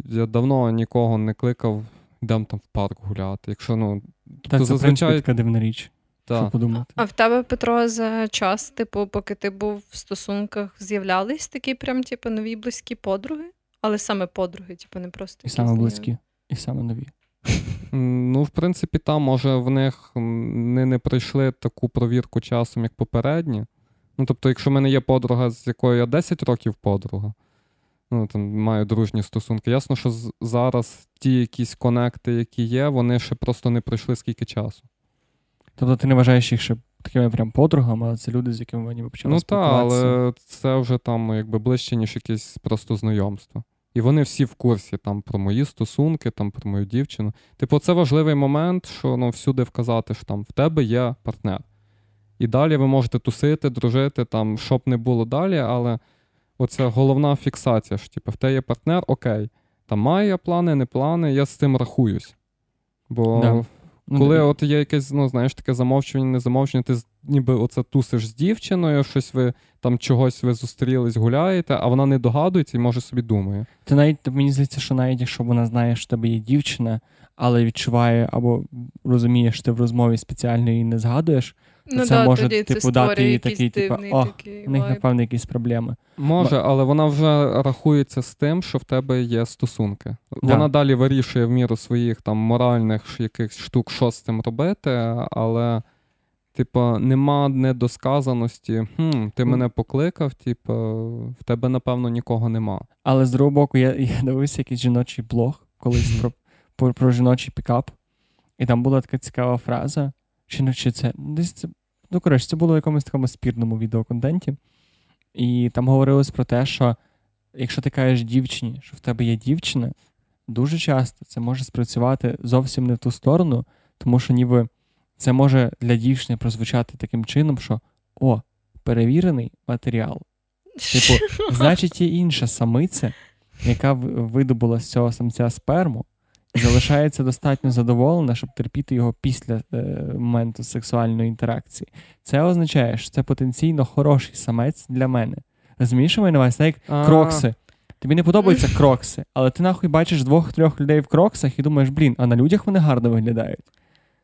Я давно нікого не кликав, йдемо там в парк гуляти. Якщо, ну, тобто, Та це, принципі, зазвичай. така дивна річ, та. що подумати. А в тебе, Петро, за час, типу, поки ти був в стосунках, з'являлись такі прям, типу, нові близькі подруги? Але саме подруги, типу, не просто. І саме близькі, і саме нові. Ну, в принципі, там, може, в них не, не пройшли таку провірку часом, як попередні. Ну, тобто, якщо в мене є подруга, з якою я 10 років подруга, ну, там маю дружні стосунки, ясно, що зараз ті якісь конекти, які є, вони ще просто не пройшли скільки часу. Тобто ти не вважаєш їх ще такими прям подругами, але це люди, з якими ви ніби почали Ну так, але це вже там якби ближче, ніж якесь просто знайомство. І вони всі в курсі там про мої стосунки, там про мою дівчину. Типу, це важливий момент, що ну, всюди вказати, що там в тебе є партнер. І далі ви можете тусити, дружити, там, що б не було далі, але оце головна фіксація. що, типу, в тебе є партнер, окей, там має плани, не плани, я з цим рахуюсь. Бо Да. Ну, коли д- от є якесь, ну, знаєш, таке замовчування, не замовчування, ти ніби оце тусиш з дівчиною, щось ви там чогось ви зустрілись, гуляєте, а вона не догадується і може собі думає. Ти навіть мені здається, що навіть якщо вона знає, що в тебе є дівчина, але відчуває або розуміє, що ти в розмові спеціально її не згадуєш, Ну це да, може, тоді це типу, дати створює їй такий, типу, «О, такий в них, напевно, якісь проблеми. Може, але вона вже рахується з тим, що в тебе є стосунки. Да. Вона далі вирішує в міру своїх там моральних якихось штук, що з цим робити, але, типу, нема недосказаності. Хм, ти мене покликав, типу, в тебе, напевно, нікого нема. Але з другого боку, я, я дивився якийсь жіночий блог колись про, про, про жіночий пікап, і там була така цікава фраза. Чи не чи це десь це. Ну, коротше, це було в якомусь такому спірному відеоконтенті. І там говорилось про те, що якщо ти кажеш дівчині, що в тебе є дівчина, дуже часто це може спрацювати зовсім не в ту сторону, тому що ніби це може для дівчини прозвучати таким чином, що о, перевірений матеріал. Типу, Значить, є інша самиця, яка видобула з цього самця сперму, залишається достатньо задоволена, щоб терпіти його після е, моменту сексуальної інтеракції. Це означає, що це потенційно хороший самець для мене. Розумієш, що маю на увазі? Це як крокси. Тобі не подобаються крокси, але ти нахуй бачиш двох-трьох людей в кроксах і думаєш, блін, а на людях вони гарно виглядають.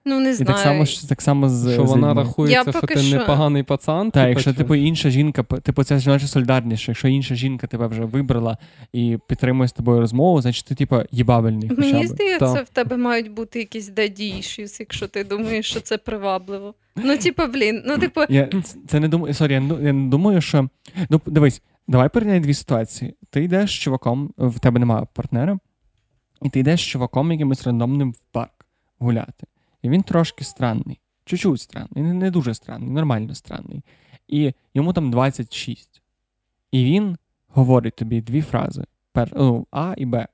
Ну, не І так само, ж- так само з Що з вона рахується, Я що поки ти що- непоганий пацан. Так, типу, якщо типу інша жінка, типу це жіноча солідарність, якщо інша жінка тебе вже вибрала і підтримує з тобою розмову, значить ти типу їбабельний. хоча Мені здається, Та. в тебе мають бути якісь daddy issues, якщо ти думаєш, що це привабливо. Ну, типу, блін, ну, типу, Я це не думаю. Sorry, я не думаю, що. Ну, дивись, давай порівняй дві ситуації. Ти йдеш з чуваком, в тебе немає партнера, і ти йдеш з чуваком якимось рандомним в парк гуляти. І він трошки странний. Чуть-чуть странный, не, дуже странный, нормально странный. І йому там 26. І він говорить тобі дві фрази: Пер, ну, А і Б.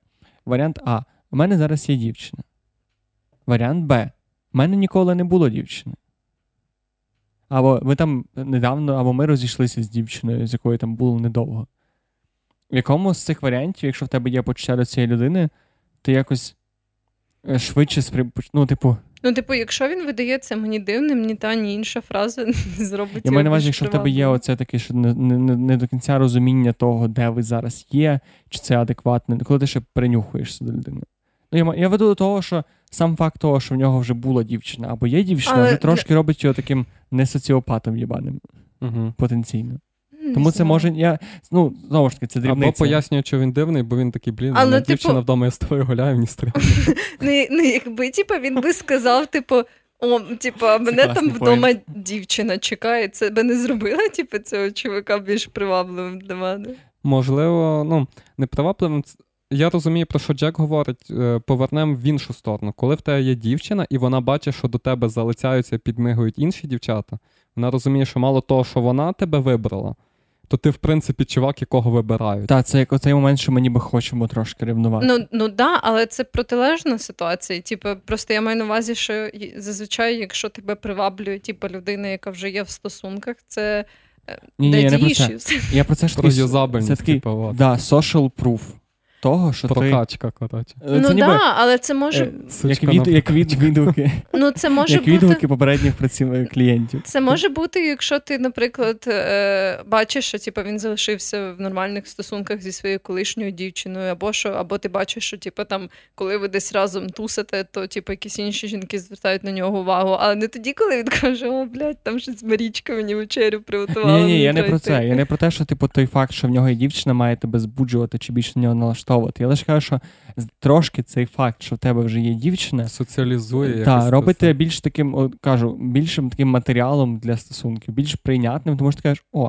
Варіант А. У мене зараз є дівчина. Варіант Б. У мене ніколи не було дівчини. Або ми там недавно, або ми розійшлися з дівчиною, з якою там було недовго. В якому з цих варіантів, якщо в тебе є почуття до цієї людини, ти якось е, швидше спри... Ну, типу, ну, типу, якщо він видається мені дивним, ні та, ні інша фраза не зробить. я маю на увазі, якщо в тебе є оце таке, що не, не, не, не до кінця розуміння того, де ви зараз є, чи це адекватне, коли ти ще перенюхуєшся до людини. Ну, я, я веду до того, що сам факт того, що в нього вже була дівчина, або є дівчина, Але вже трошки робить його таким не соціопатом єбаним, Мгм. потенційно. Не Тому це знаю. може. Я, ну, знову ж таки, це дрібниця. Або пояснює, що він дивний, бо він такий, блін, Але, Але, типу- дівчина вдома я з тобою гуляю, мені стрімно. Ну, ну, якби, типу, він би сказав, типу, о, типу, а мене там вдома дівчина чекає. Це би не зробила, типу, цього чувака більш привабливим для мене. Можливо, ну, непривабливим. ц- Я розумію, про що Джек говорить. е, Повернемо в іншу сторону. Коли в тебе є дівчина, і вона бачить, що до тебе залицяються, підмигують інші дівчата, вона розуміє, що мало того, що вона тебе вибрала, то ти, в принципі, чувак, якого вибирають. Так, це як оцей момент, що ми ніби хочемо трошки рівнувати. Ну, ну да, але це протилежна ситуація. Типу, просто я маю на увазі, що зазвичай, якщо тебе приваблює типу, людина, яка вже є в стосунках, це ні, ні, я не про це. Я про це ж Про юзабельність, Це такий, типу, да, social proof того, що ти... Прокачка. Е, Ну ніби, да, але це може, е, як, від, як від, відгуки, ну це може як бути. відгуки попередніх праців... клієнтів. Це може бути, якщо ти, наприклад, е, бачиш, що типу, він залишився в нормальних стосунках зі своєю колишньою дівчиною, або що, або ти бачиш, що типу, там, коли ви десь разом тусите, то типу, якісь інші жінки звертають на нього увагу. Але не тоді, коли він каже, о, блядь, там щось Марічка мені вечерю приготувала. Ні, ні, я не про це. Я не про те, що типу той факт, що в нього є дівчина, має тебе збуджувати чи більше на нього налаштовувати. Я лише кажу, що трошки цей факт, що в тебе вже є дівчина, Соціалізує. якось та робите все. більш таким, от, кажу, більшим таким матеріалом для стосунків, більш прийнятним, тому що ти кажеш, о,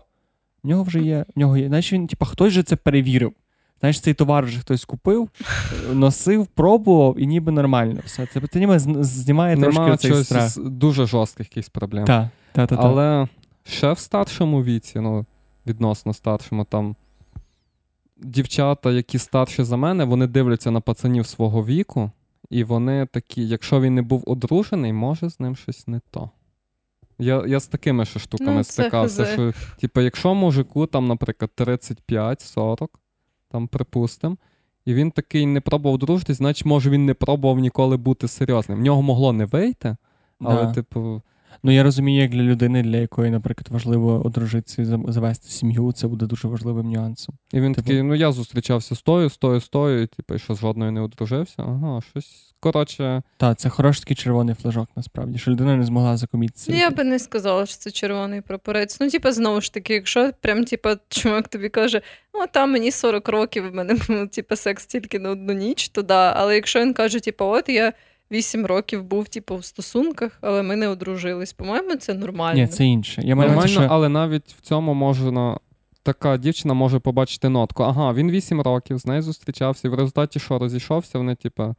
в нього вже є, в нього є. Значить він, типу, хтось же це перевірив. Знаєш, цей товар вже хтось купив, носив, пробував, і ніби нормально все. Це, це ніби знімає трошки цей страх. дуже жорстких якихось проблем. Так, так, так. Але ще в старшому віці, ну, відносно старшому, там дівчата, які старші за мене, вони дивляться на пацанів свого віку, і вони такі, якщо він не був одружений, може з ним щось не то. Я я з такими ще штуками ну, стикався. що, типу, Якщо мужику, там, наприклад, 35-40, там, припустимо, і він такий не пробував дружитись, значить, може, він не пробував ніколи бути серйозним. В нього могло не вийти, але, да. типу. Ну, я розумію, як для людини, для якої, наприклад, важливо одружитися і завести сім'ю, це буде дуже важливим нюансом. І він типу... такий: ну я зустрічався з тою, з тою, з тою, і типу, що з жодною не одружився. Ага, щось коротше. Так, це хороший такий червоний флажок, насправді, що людина не змогла закомітися. Я би не сказала, що це червоний прапорець. Ну, типу, знову ж таки, якщо прям, типу, чувак тобі каже, ну там мені 40 років, в мене ну, типу, секс тільки на одну ніч, то да. Але якщо він каже, типу, от я. Вісім років був, типу, в стосунках, але ми не одружились. По-моєму, це нормально. Ні, це інше. Я маю Нормально, що... але навіть в цьому можна. Така дівчина може побачити нотку. Ага, він вісім років, з нею зустрічався, і в результаті що розійшовся, вони, типу,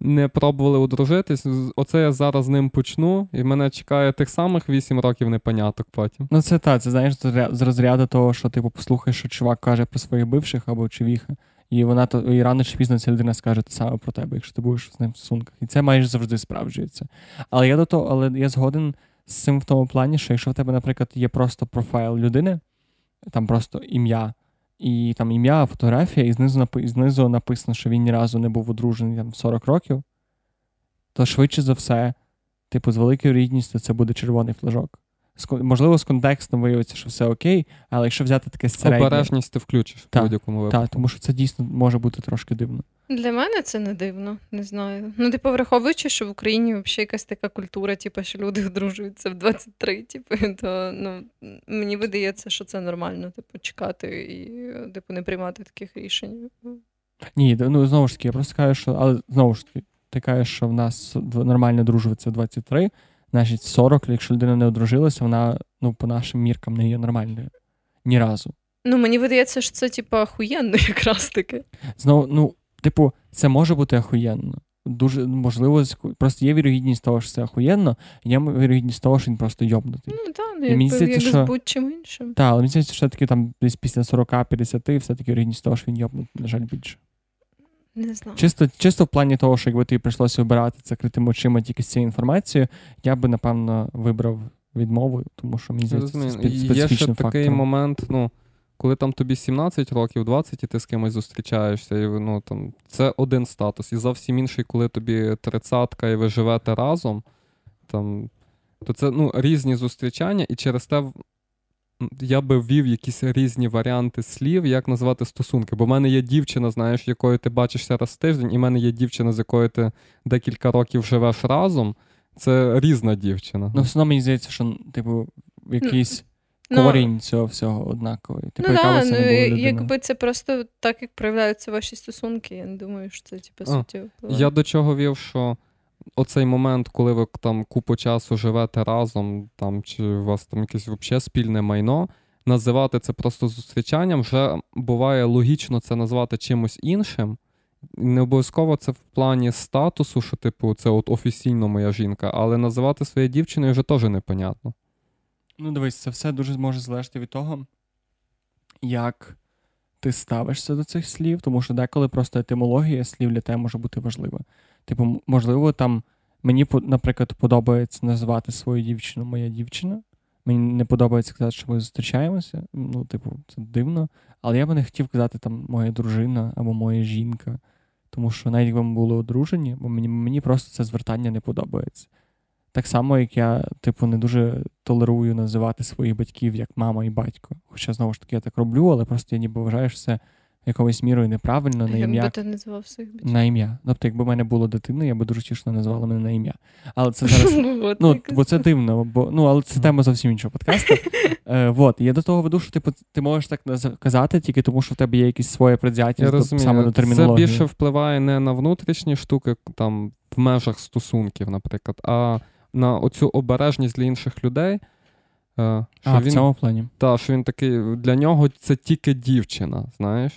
не пробували одружитись. Оце я зараз з ним почну, і мене чекає тих самих вісім років непоняток потім. Ну, це так, це знаєш, з розряду того, що типу послухаєш, що чувак каже про своїх бивших або чувіха. І вона то і рано чи пізно ця людина скаже те саме про тебе, якщо ти будеш з ним в стосунках. І це майже завжди справджується. Але я до того, але я згоден з цим в тому плані, що якщо в тебе, наприклад, є просто профайл людини, там просто ім'я, і там ім'я, фотографія, і знизу і знизу написано, що він ні разу не був одружений там 40 років, то швидше за все, типу, з великою рідністю це буде червоний флажок можливо, з контекстом виявиться, що все окей, але якщо взяти таке середнє... Обережність ти включиш та, в будь-якому випадку. Так, тому що це дійсно може бути трошки дивно. Для мене це не дивно, не знаю. Ну, типу, враховуючи, що в Україні взагалі якась така культура, типу, що люди одружуються в 23, типу, то ну, мені видається, що це нормально, типу, чекати і типу, не приймати таких рішень. Ні, ну знову ж таки, я просто кажу, що але знову ж таки, ти кажеш, що в нас нормально одружуватися в 23, значить 40, якщо людина не одружилася, вона ну, по нашим міркам не є нормальною. Ні разу. Ну, мені видається, що це, типу, ахуєнно якраз таки. Знову, ну, типу, це може бути ахуєнно. Дуже можливо, просто є вірогідність того, що це ахуєнно, є вірогідність того, що він просто йобнутий. Ну так, ну, якби, здається, як що... з будь-чим іншим. Так, але мені здається, що все-таки там десь після 40-50 все-таки вірогідність того, що він йобнутий, на жаль, більше. Не знаю. Чисто чисто в плані того, що якби тобі прийшлося обирати закритими очима тільки з цією інформацією, я би, напевно, вибрав відмову, тому що мені здається, це специфічним Є ще фактором. такий момент, ну, коли там тобі 17 років, 20, і ти з кимось зустрічаєшся, і ну, там, це один статус. І зовсім інший, коли тобі тридцятка і ви живете разом, там, то це ну, різні зустрічання, і через те я би ввів якісь різні варіанти слів, як назвати стосунки. Бо в мене є дівчина, знаєш, якою ти бачишся раз в тиждень, і в мене є дівчина, з якою ти декілька років живеш разом. Це різна дівчина. Ну, все одно мені здається, що, типу, якийсь ну, корінь цього всього однаковий. Типу, ну, яка да, ну, якби це просто так, як проявляються ваші стосунки, я не думаю, що це типу, суттєво. Я до чого вів, що оцей момент, коли ви там купу часу живете разом, там чи у вас там якесь взагалі спільне майно, називати це просто зустрічанням, вже буває логічно це назвати чимось іншим. Не обов'язково це в плані статусу, що, типу, це от офіційно моя жінка, але називати своєю дівчиною вже теж непонятно. Ну, дивись, це все дуже зможе залежати від того, як ти ставишся до цих слів, тому що деколи просто етимологія слів для тебе може бути важлива. Типу, можливо, там мені, наприклад, подобається називати свою дівчину моя дівчина. Мені не подобається казати, що ми зустрічаємося. Ну, типу, це дивно. Але я би не хотів казати там моя дружина або моя жінка. Тому що навіть якби ми були одружені, бо мені мені просто це звертання не подобається. Так само, як я, типу, не дуже толерую називати своїх батьків як мама і батько. Хоча, знову ж таки, я так роблю, але просто я ніби вважаю, що це якоюсь мірою неправильно на ім'я. Якби ти називав своїх батьків? На ім'я. Тобто, якби в мене було дитина, я би дуже тішно назвала мене на ім'я. Але це зараз. ну, Бо це дивно, бо ну, але це тема зовсім іншого подкасту. Е, вот. Я до того веду, що типу, ти можеш так казати, тільки тому, що в тебе є якісь своє предвзяття саме до термінології. Це більше впливає не на внутрішні штуки, там в межах стосунків, наприклад, а на оцю обережність для інших людей. Е, що а, він, в цьому плані. Так, що він такий, для нього це тільки дівчина, знаєш?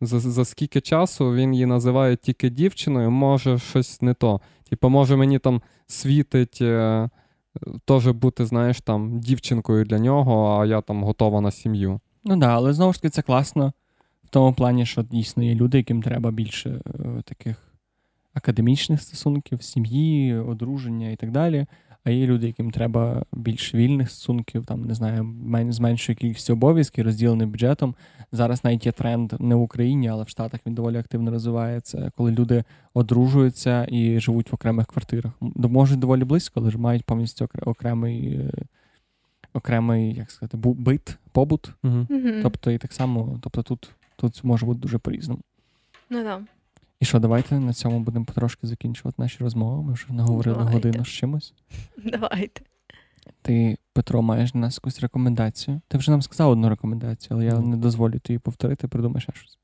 За за скільки часу він її називає тільки дівчиною, може щось не то. Типу, може мені там світить е, теж бути, знаєш, там дівчинкою для нього, а я там готова на сім'ю. Ну так, да, але знову ж таки це класно в тому плані, що дійсно є люди, яким треба більше е, таких академічних стосунків, сім'ї, одруження і так далі. А є люди, яким треба більш вільних стосунків, там не знаю, з меншою кількістю обов'язків, розділеним бюджетом. Зараз навіть є тренд не в Україні, але в Штатах він доволі активно розвивається, коли люди одружуються і живуть в окремих квартирах. Можуть доволі близько, але ж мають повністю окремий. Е, окремий, як сказати, бит, побут. Угу. Тобто, і так само, тобто тут тут може бути дуже по-різному. Ну да. І що, давайте на цьому будемо потрошки закінчувати наші розмови. Ми вже наговорили давайте. годину з чимось. Давайте. Ти, Петро, маєш на нас якусь рекомендацію. Ти вже нам сказав одну рекомендацію, але я mm. не дозволю тобі повторити, придумай ще щось.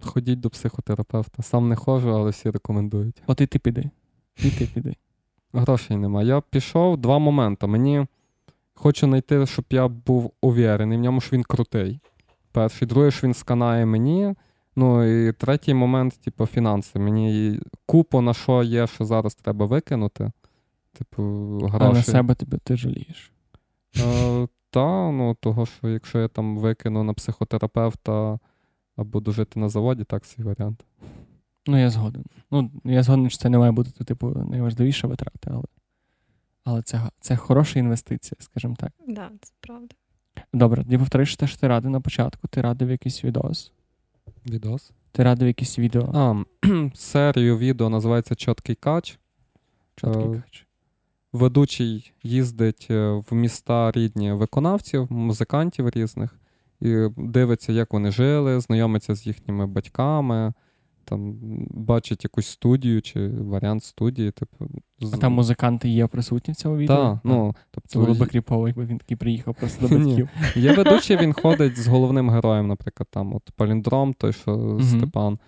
Ходіть до психотерапевта. Сам не ходжу, але всі рекомендують. От і ти піди. І ти піди. Грошей нема. Я пішов два моменти. Мені хочу знайти, щоб я був увірений в ньому, що він крутий. Перший, другий, що він сканає мені. Ну і третій момент, типу, фінанси. Мені купу на що є, що зараз треба викинути. Типу, гроші. А на себе тебе ти жалієш? Е, Та, ну того, що якщо я там викину на психотерапевта або буду жити на заводі, так свій варіант. Ну, я згоден. Ну, я згоден, що це не має бути, типу, найважливіша витрата, але але це це хороша інвестиція, скажімо так. Так, да, це правда. Добре, тоді повториш те, що ти радив на початку, ти радив якийсь відос. Відос? Ти радив якісь відео. А, серію відео називається Чоткий кач. Чоткий е, кач. Ведучий їздить е, в міста рідні виконавців, музикантів різних, і дивиться, як вони жили, знайомиться з їхніми батьками, там бачить якусь студію чи варіант студії. Типу, з... А там музиканти є присутні в цьому відео? Так, ну, тобто Це було б кріпово, якби він такий приїхав просто до батьків. Є ведучий, він ходить з головним героєм, наприклад, там от Паліндром, той, що Степан.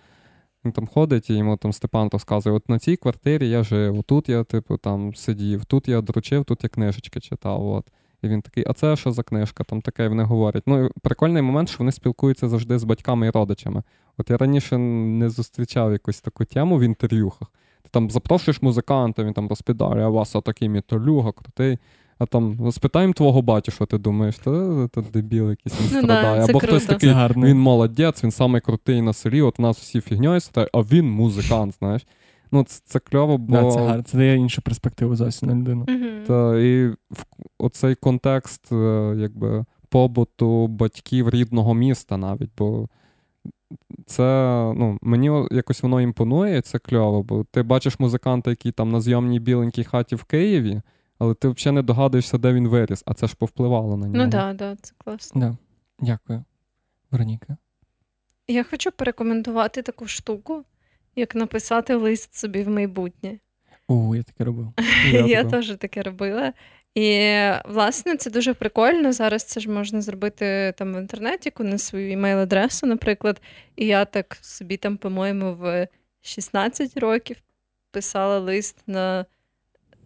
Він там ходить, і йому там Степан розказує: от на цій квартирі я жив, тут я, типу, там сидів, тут я дручив, тут я книжечки читав. От. І він такий, а це що за книжка? Там таке, і вони говорять. Ну, прикольний момент, що вони спілкуються завжди з батьками і родичами. От я раніше не зустрічав якусь таку тему в інтерв'юхах. Ти там запрошуєш музиканта, він там розпідає, а у вас отакий металюга, крутий. А там «Ну, спитаємо твого батю, що ти думаєш, та це дебіл якийсь він ну, страдає. Да, Або круто. хтось такий, він молодець, він самий крутий на селі, от у нас всі фігньою стає, а він музикант, знаєш. Ну, Це це кльово, бо. Да, Це гарно, це дає іншу перспективу зовсім на людину. Mm-hmm. Та, І в оцей контекст е, якби, побуту батьків рідного міста навіть. бо це ну, мені якось воно імпонує, це кльово, бо ти бачиш музиканта, який там на зйомній біленькій хаті в Києві, але ти взагалі не догадуєшся, де він виріс, а це ж повпливало на нього. Ну так, да, да, це класно. Да. Дякую. Вероніка. Я хочу порекомендувати таку штуку, як написати лист собі в майбутнє. О, я таке робив. Я, я теж таке робила. І, власне, це дуже прикольно. Зараз це ж можна зробити там в інтернеті, на свою імейл-адресу, наприклад. І я так собі там, по-моєму, в 16 років писала лист на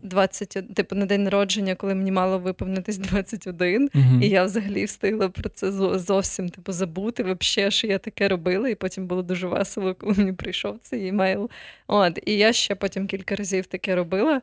20, типу на день народження, коли мені мало виповнитись 21. Uh-huh. І я взагалі встигла про це зовсім типу, забути, взагалі, що я таке робила. І потім було дуже весело, коли мені прийшов цей імейл. От, І я ще потім кілька разів таке робила.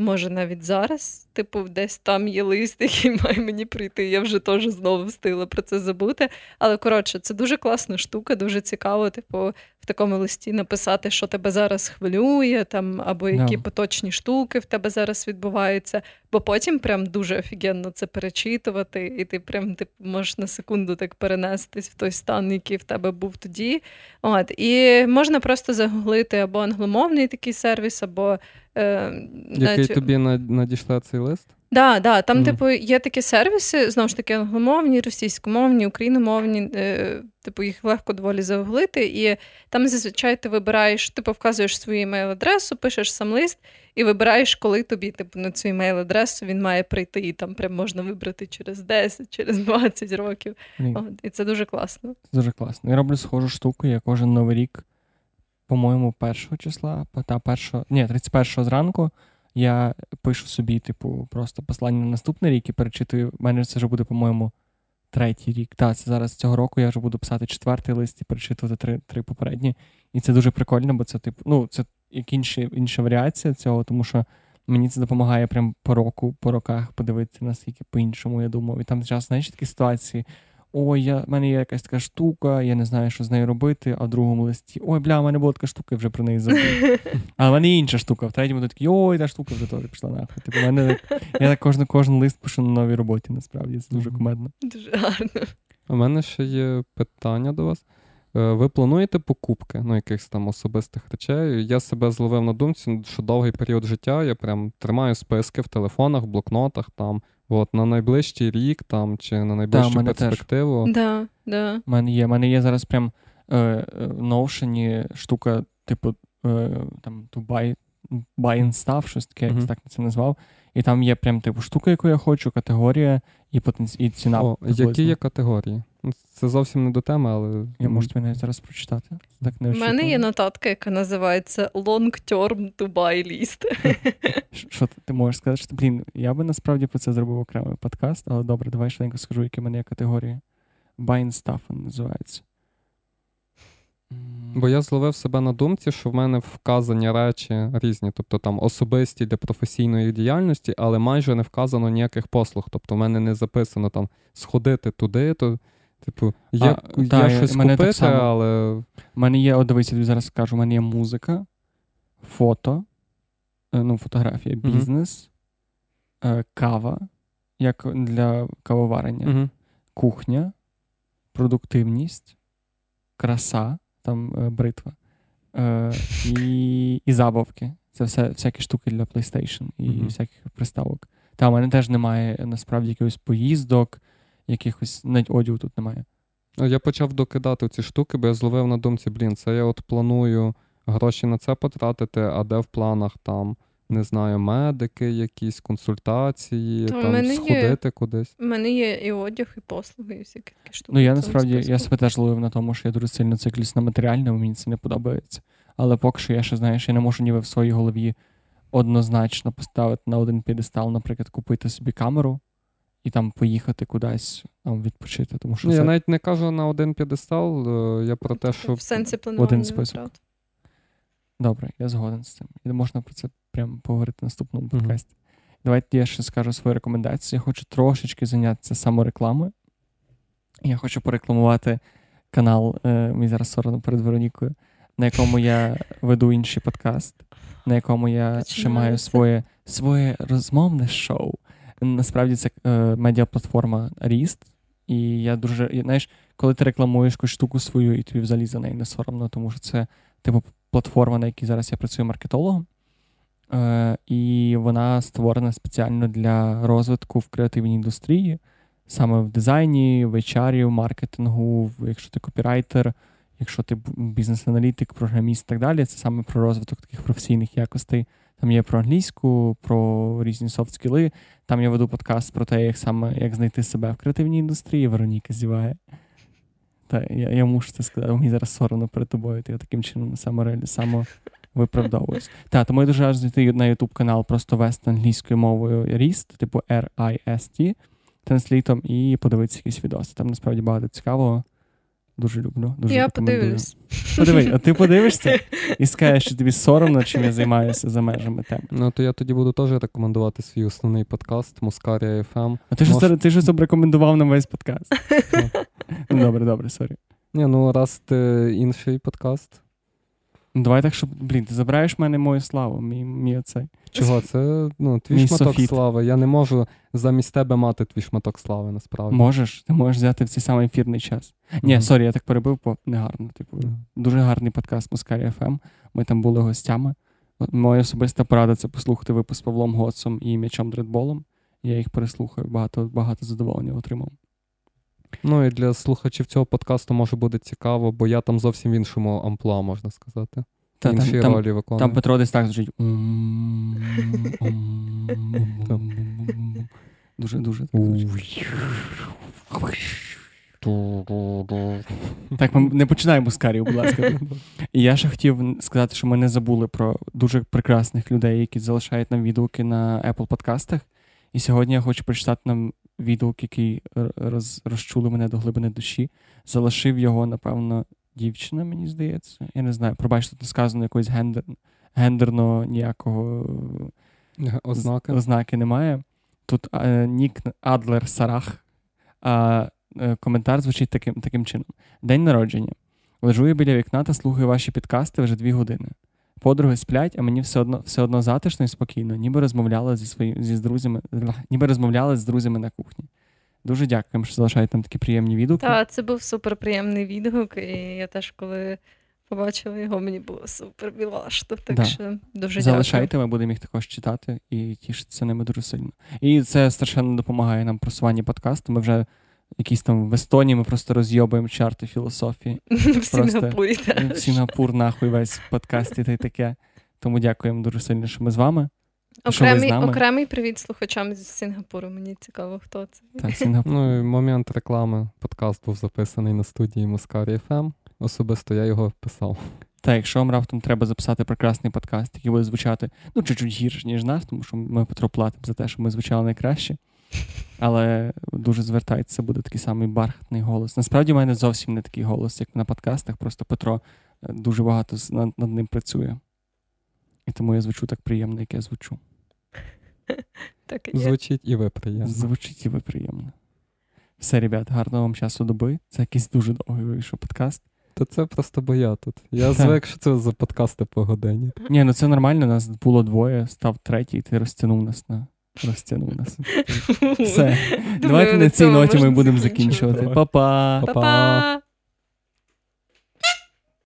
Може, навіть зараз, типу, десь там є лист, який має мені прийти. Я вже теж знову встигла про це забути. Але коротше, це дуже класна штука, дуже цікаво, типу, в такому листі написати, що тебе зараз хвилює, там, або які yeah. поточні штуки в тебе зараз відбуваються. Бо потім прям дуже офігенно це перечитувати, і ти прям ти можеш на секунду так перенестись в той стан, який в тебе був тоді. От, І можна просто загуглити або англомовний такий сервіс, або. Е, Який навіть... тобі надійшла цей лист? Да, да, там, mm. типу, є такі сервіси, знову ж таки, англомовні, російськомовні, україномовні, е, типу, їх легко доволі загуглити. І там зазвичай ти вибираєш, типу, вказуєш свою емейл-адресу, пишеш сам лист і вибираєш, коли тобі типу, на цю емейл-адресу він має прийти. І там прям можна вибрати через 10, через 20 років. Mm. От, І це дуже класно. Дуже класно. Я роблю схожу штуку, я кожен новий рік, по-моєму, першого числа, та першого, ні, 31-го зранку я пишу собі, типу, просто послання на наступний рік і перечитую. У мене це вже буде, по-моєму, третій рік. Так, це зараз цього року я вже буду писати четвертий лист і перечитувати три три попередні. І це дуже прикольно, бо це, типу, ну, це як інші, інша варіація цього, тому що мені це допомагає прям по року, по роках подивитися, наскільки по-іншому я думав. І там час, знаєш, такі ситуації. Ой, я, в мене є якась така штука, я не знаю, що з нею робити, а в другому листі, ой, бля, в мене була така штука, я вже про неї забув. А в мене є інша штука. В третьому ти такий, ой, та штука вже теж пішла нахуй. Типу, мене, я так кожен, кожен лист пишу на новій роботі, насправді. Це дуже кумедно. Дуже гарно. У мене ще є питання до вас. Е, Ви плануєте покупки ну, якихось там особистих речей? Я себе зловив на думці, що довгий період життя я прям тримаю списки в телефонах, в блокнотах там. От, на найближчий рік там, чи на найближчу мене теж. перспективу. Да, да. У мене є. У мене є зараз прям е, е, в Notion штука, типу, е, там, to buy, buy and stuff, щось таке, Мгм. як так це назвав. І там є прям типу штука, яку я хочу, категорія і потенці... і ціна. О, які є категорії? Ну, Це зовсім не до теми, але. Я можу тобі навіть зараз прочитати. Так не У мене є нотатка, яка називається Long Term to Buy List. Що ти, ти можеш сказати? Що, блін, я би насправді про це зробив окремий подкаст, але добре, давай швиденько скажу, які в мене є категорії. Buy and stuff називається. Бо я зловив себе на думці, що в мене вказані речі різні, тобто там особисті для професійної діяльності, але майже не вказано ніяких послуг. Тобто в мене не записано там сходити туди, то, типу, є, А, та, щось мене купити, само. але У мене є, от дивись, я тобі зараз скажу, у мене є музика, фото, е, ну, фотографія, Мгм. бізнес, е, кава, як для кавоварення, угу. кухня, продуктивність, краса, там е, бритва, і, і забавки. Це все всякі штуки для PlayStation і Мгм. всяких приставок. Та, у мене теж немає насправді якихось поїздок, якихось навіть одягу тут немає. я почав докидати ці штуки, бо я зловив на думці, блін, це я от планую гроші на це потратити, а де в планах там. Не знаю, медики, якісь консультації, Та в там мене є. сходити кудись. У мене є і одяг, і послуги, і всякі такі штуки. Ну, я насправді я себе теж ловив на тому, що я дуже сильно циклюсь на матеріальному, мені це не подобається. Але поки що я ще, знаєш, я не можу ніби в своїй голові однозначно поставити на один п'єдестал, наприклад, купити собі камеру і там поїхати кудись там, відпочити. Тому що Ні, це я навіть не кажу на один п'єдестал, е, я про те, що в сенсі планування один список. витрат. добре, я згоден з цим. І можна про це прямо поговорити в наступному подкасті. Давайте я ще скажу свої рекомендації. Я хочу трошечки зайнятися саморекламою. Я хочу порекламувати канал, е, мені зараз соромно перед Веронікою, на якому я веду інший подкаст, на якому я ще маю своє, своє розмовне шоу. Насправді це е, медіаплатформа Ріст. І я дуже, знаєш, коли ти рекламуєш якусь штуку свою, і тобі взагалі за неї не соромно, тому що це типу платформа, на якій зараз я працюю маркетологом. Е, і вона створена спеціально для розвитку в креативній індустрії, саме в дизайні, в HR, в маркетингу, якщо ти копірайтер, якщо ти бізнес-аналітик, програміст і так далі. Це саме про розвиток таких професійних якостей. Там є про англійську, про різні софт-скіли. Там я веду подкаст про те, як саме як знайти себе в креативній індустрії. Вероніка зіває. Та я, я мушу це сказати, мені зараз соромно перед тобою. Ти я таким чином самореалі, само виправдовуюсь. Так, тому я дуже раджу зайти на YouTube канал, просто вести англійською мовою ріст, типу R-I-S-T, транслітом, і подивитися якісь відоси. Там насправді багато цікавого. Дуже люблю. Дуже Я рекомендую. подивлюсь. Подивись, а ти подивишся і скажеш, що тобі соромно, чим я займаюся за межами теми. Ну, то я тоді буду теж рекомендувати свій основний подкаст Мускарія FM. А ти ж Мож- ти ж рекомендував на весь подкаст. ну добре, добре, sorry. Ні, ну раз ти інший подкаст. Ну, давай так, щоб, блін, ти забираєш в мене мою славу, мій, мій оцей. Чого? Це ну, твій Мій шматок софіт. слави. Я не можу замість тебе мати твій шматок слави, насправді. Можеш, ти можеш взяти в цей самий ефірний час. Ні, Мгм. sorry, я так перебив, бо негарно. Типу, Мгм. дуже гарний подкаст Москарі ФМ. Ми там були гостями. От Моя особиста порада це послухати випуск з Павлом Гоцом і м'ячом Дредболом. Я їх переслухаю, багато, багато задоволення отримав. Ну і для слухачів цього подкасту може буде цікаво, бо я там зовсім в іншому амплуа, можна сказати. Та, Інші там, ролі виконую. там Петро десь так звучить. Ум, ум, ум, ум, ум. Дуже, дуже. так. Так, ми не починаємо з карів, будь ласка. І я ще хотів сказати, що ми не забули про дуже прекрасних людей, які залишають нам відгуки на Apple подкастах. І сьогодні я хочу прочитати нам відгук, який роз, розчули мене до глибини душі. Залишив його, напевно, дівчина, мені здається. Я не знаю, пробачте, тут не сказано якоїсь гендер, гендерного ніякого Ознаки. ознаки немає. Тут е, нік Адлер Сарах. А е, коментар звучить таким, таким чином: День народження. Лежу я біля вікна та слухаю ваші підкасти вже дві години. Подруги сплять, а мені все одно все одно затишно і спокійно, ніби розмовляла зі своїм зі з друзями, ніби розмовляла з друзями на кухні. Дуже дякуємо, що залишаєте там такі приємні відгуки. Так, це був суперприємний відгук, і я теж коли побачила його, мені було супер білашто. Так Да. що дуже Залишайте, ми будемо їх також читати і тішитися ними дуже сильно. І це страшенно допомагає нам просуванні подкасту. Ми вже якісь там в Естонії ми просто розйобуємо чарти філософії. В Сінгапурі В теж. Сінгапур, нахуй, весь в подкасті та й таке. Тому дякуємо дуже сильно, що ми з вами. Окремий, окремий привіт слухачам з Сінгапуру. Мені цікаво, хто це. Так, Сінгапур. Ну і момент реклами. Подкаст був записаний на студії Москарі FM. Особисто я його писав. Та якщо вам раптом треба записати прекрасний подкаст, який буде звучати ну, чуть-чуть гірше, ніж нас, тому що ми Петро платимо за те, що ми звучали найкраще. Але дуже звертайтеся, буде такий самий бархатний голос. Насправді, в мене зовсім не такий голос, як на подкастах, просто Петро е, дуже багато над, над ним працює. І тому я звучу так приємно, як я звучу. Так і. Звучить і ви приємно. Звучить і ви приємно. Все, ребят, гарного вам часу доби. Це якийсь дуже довгий вийшов подкаст. Та це просто бо я тут. Я звик, що це за подкасти по годині. Ні, ну це нормально, нас було двоє, став третій, ти розтягнув нас на. Розтягнув нас. Все. Давайте на цій ноті ми будемо закінчувати. Па-па. Па-па!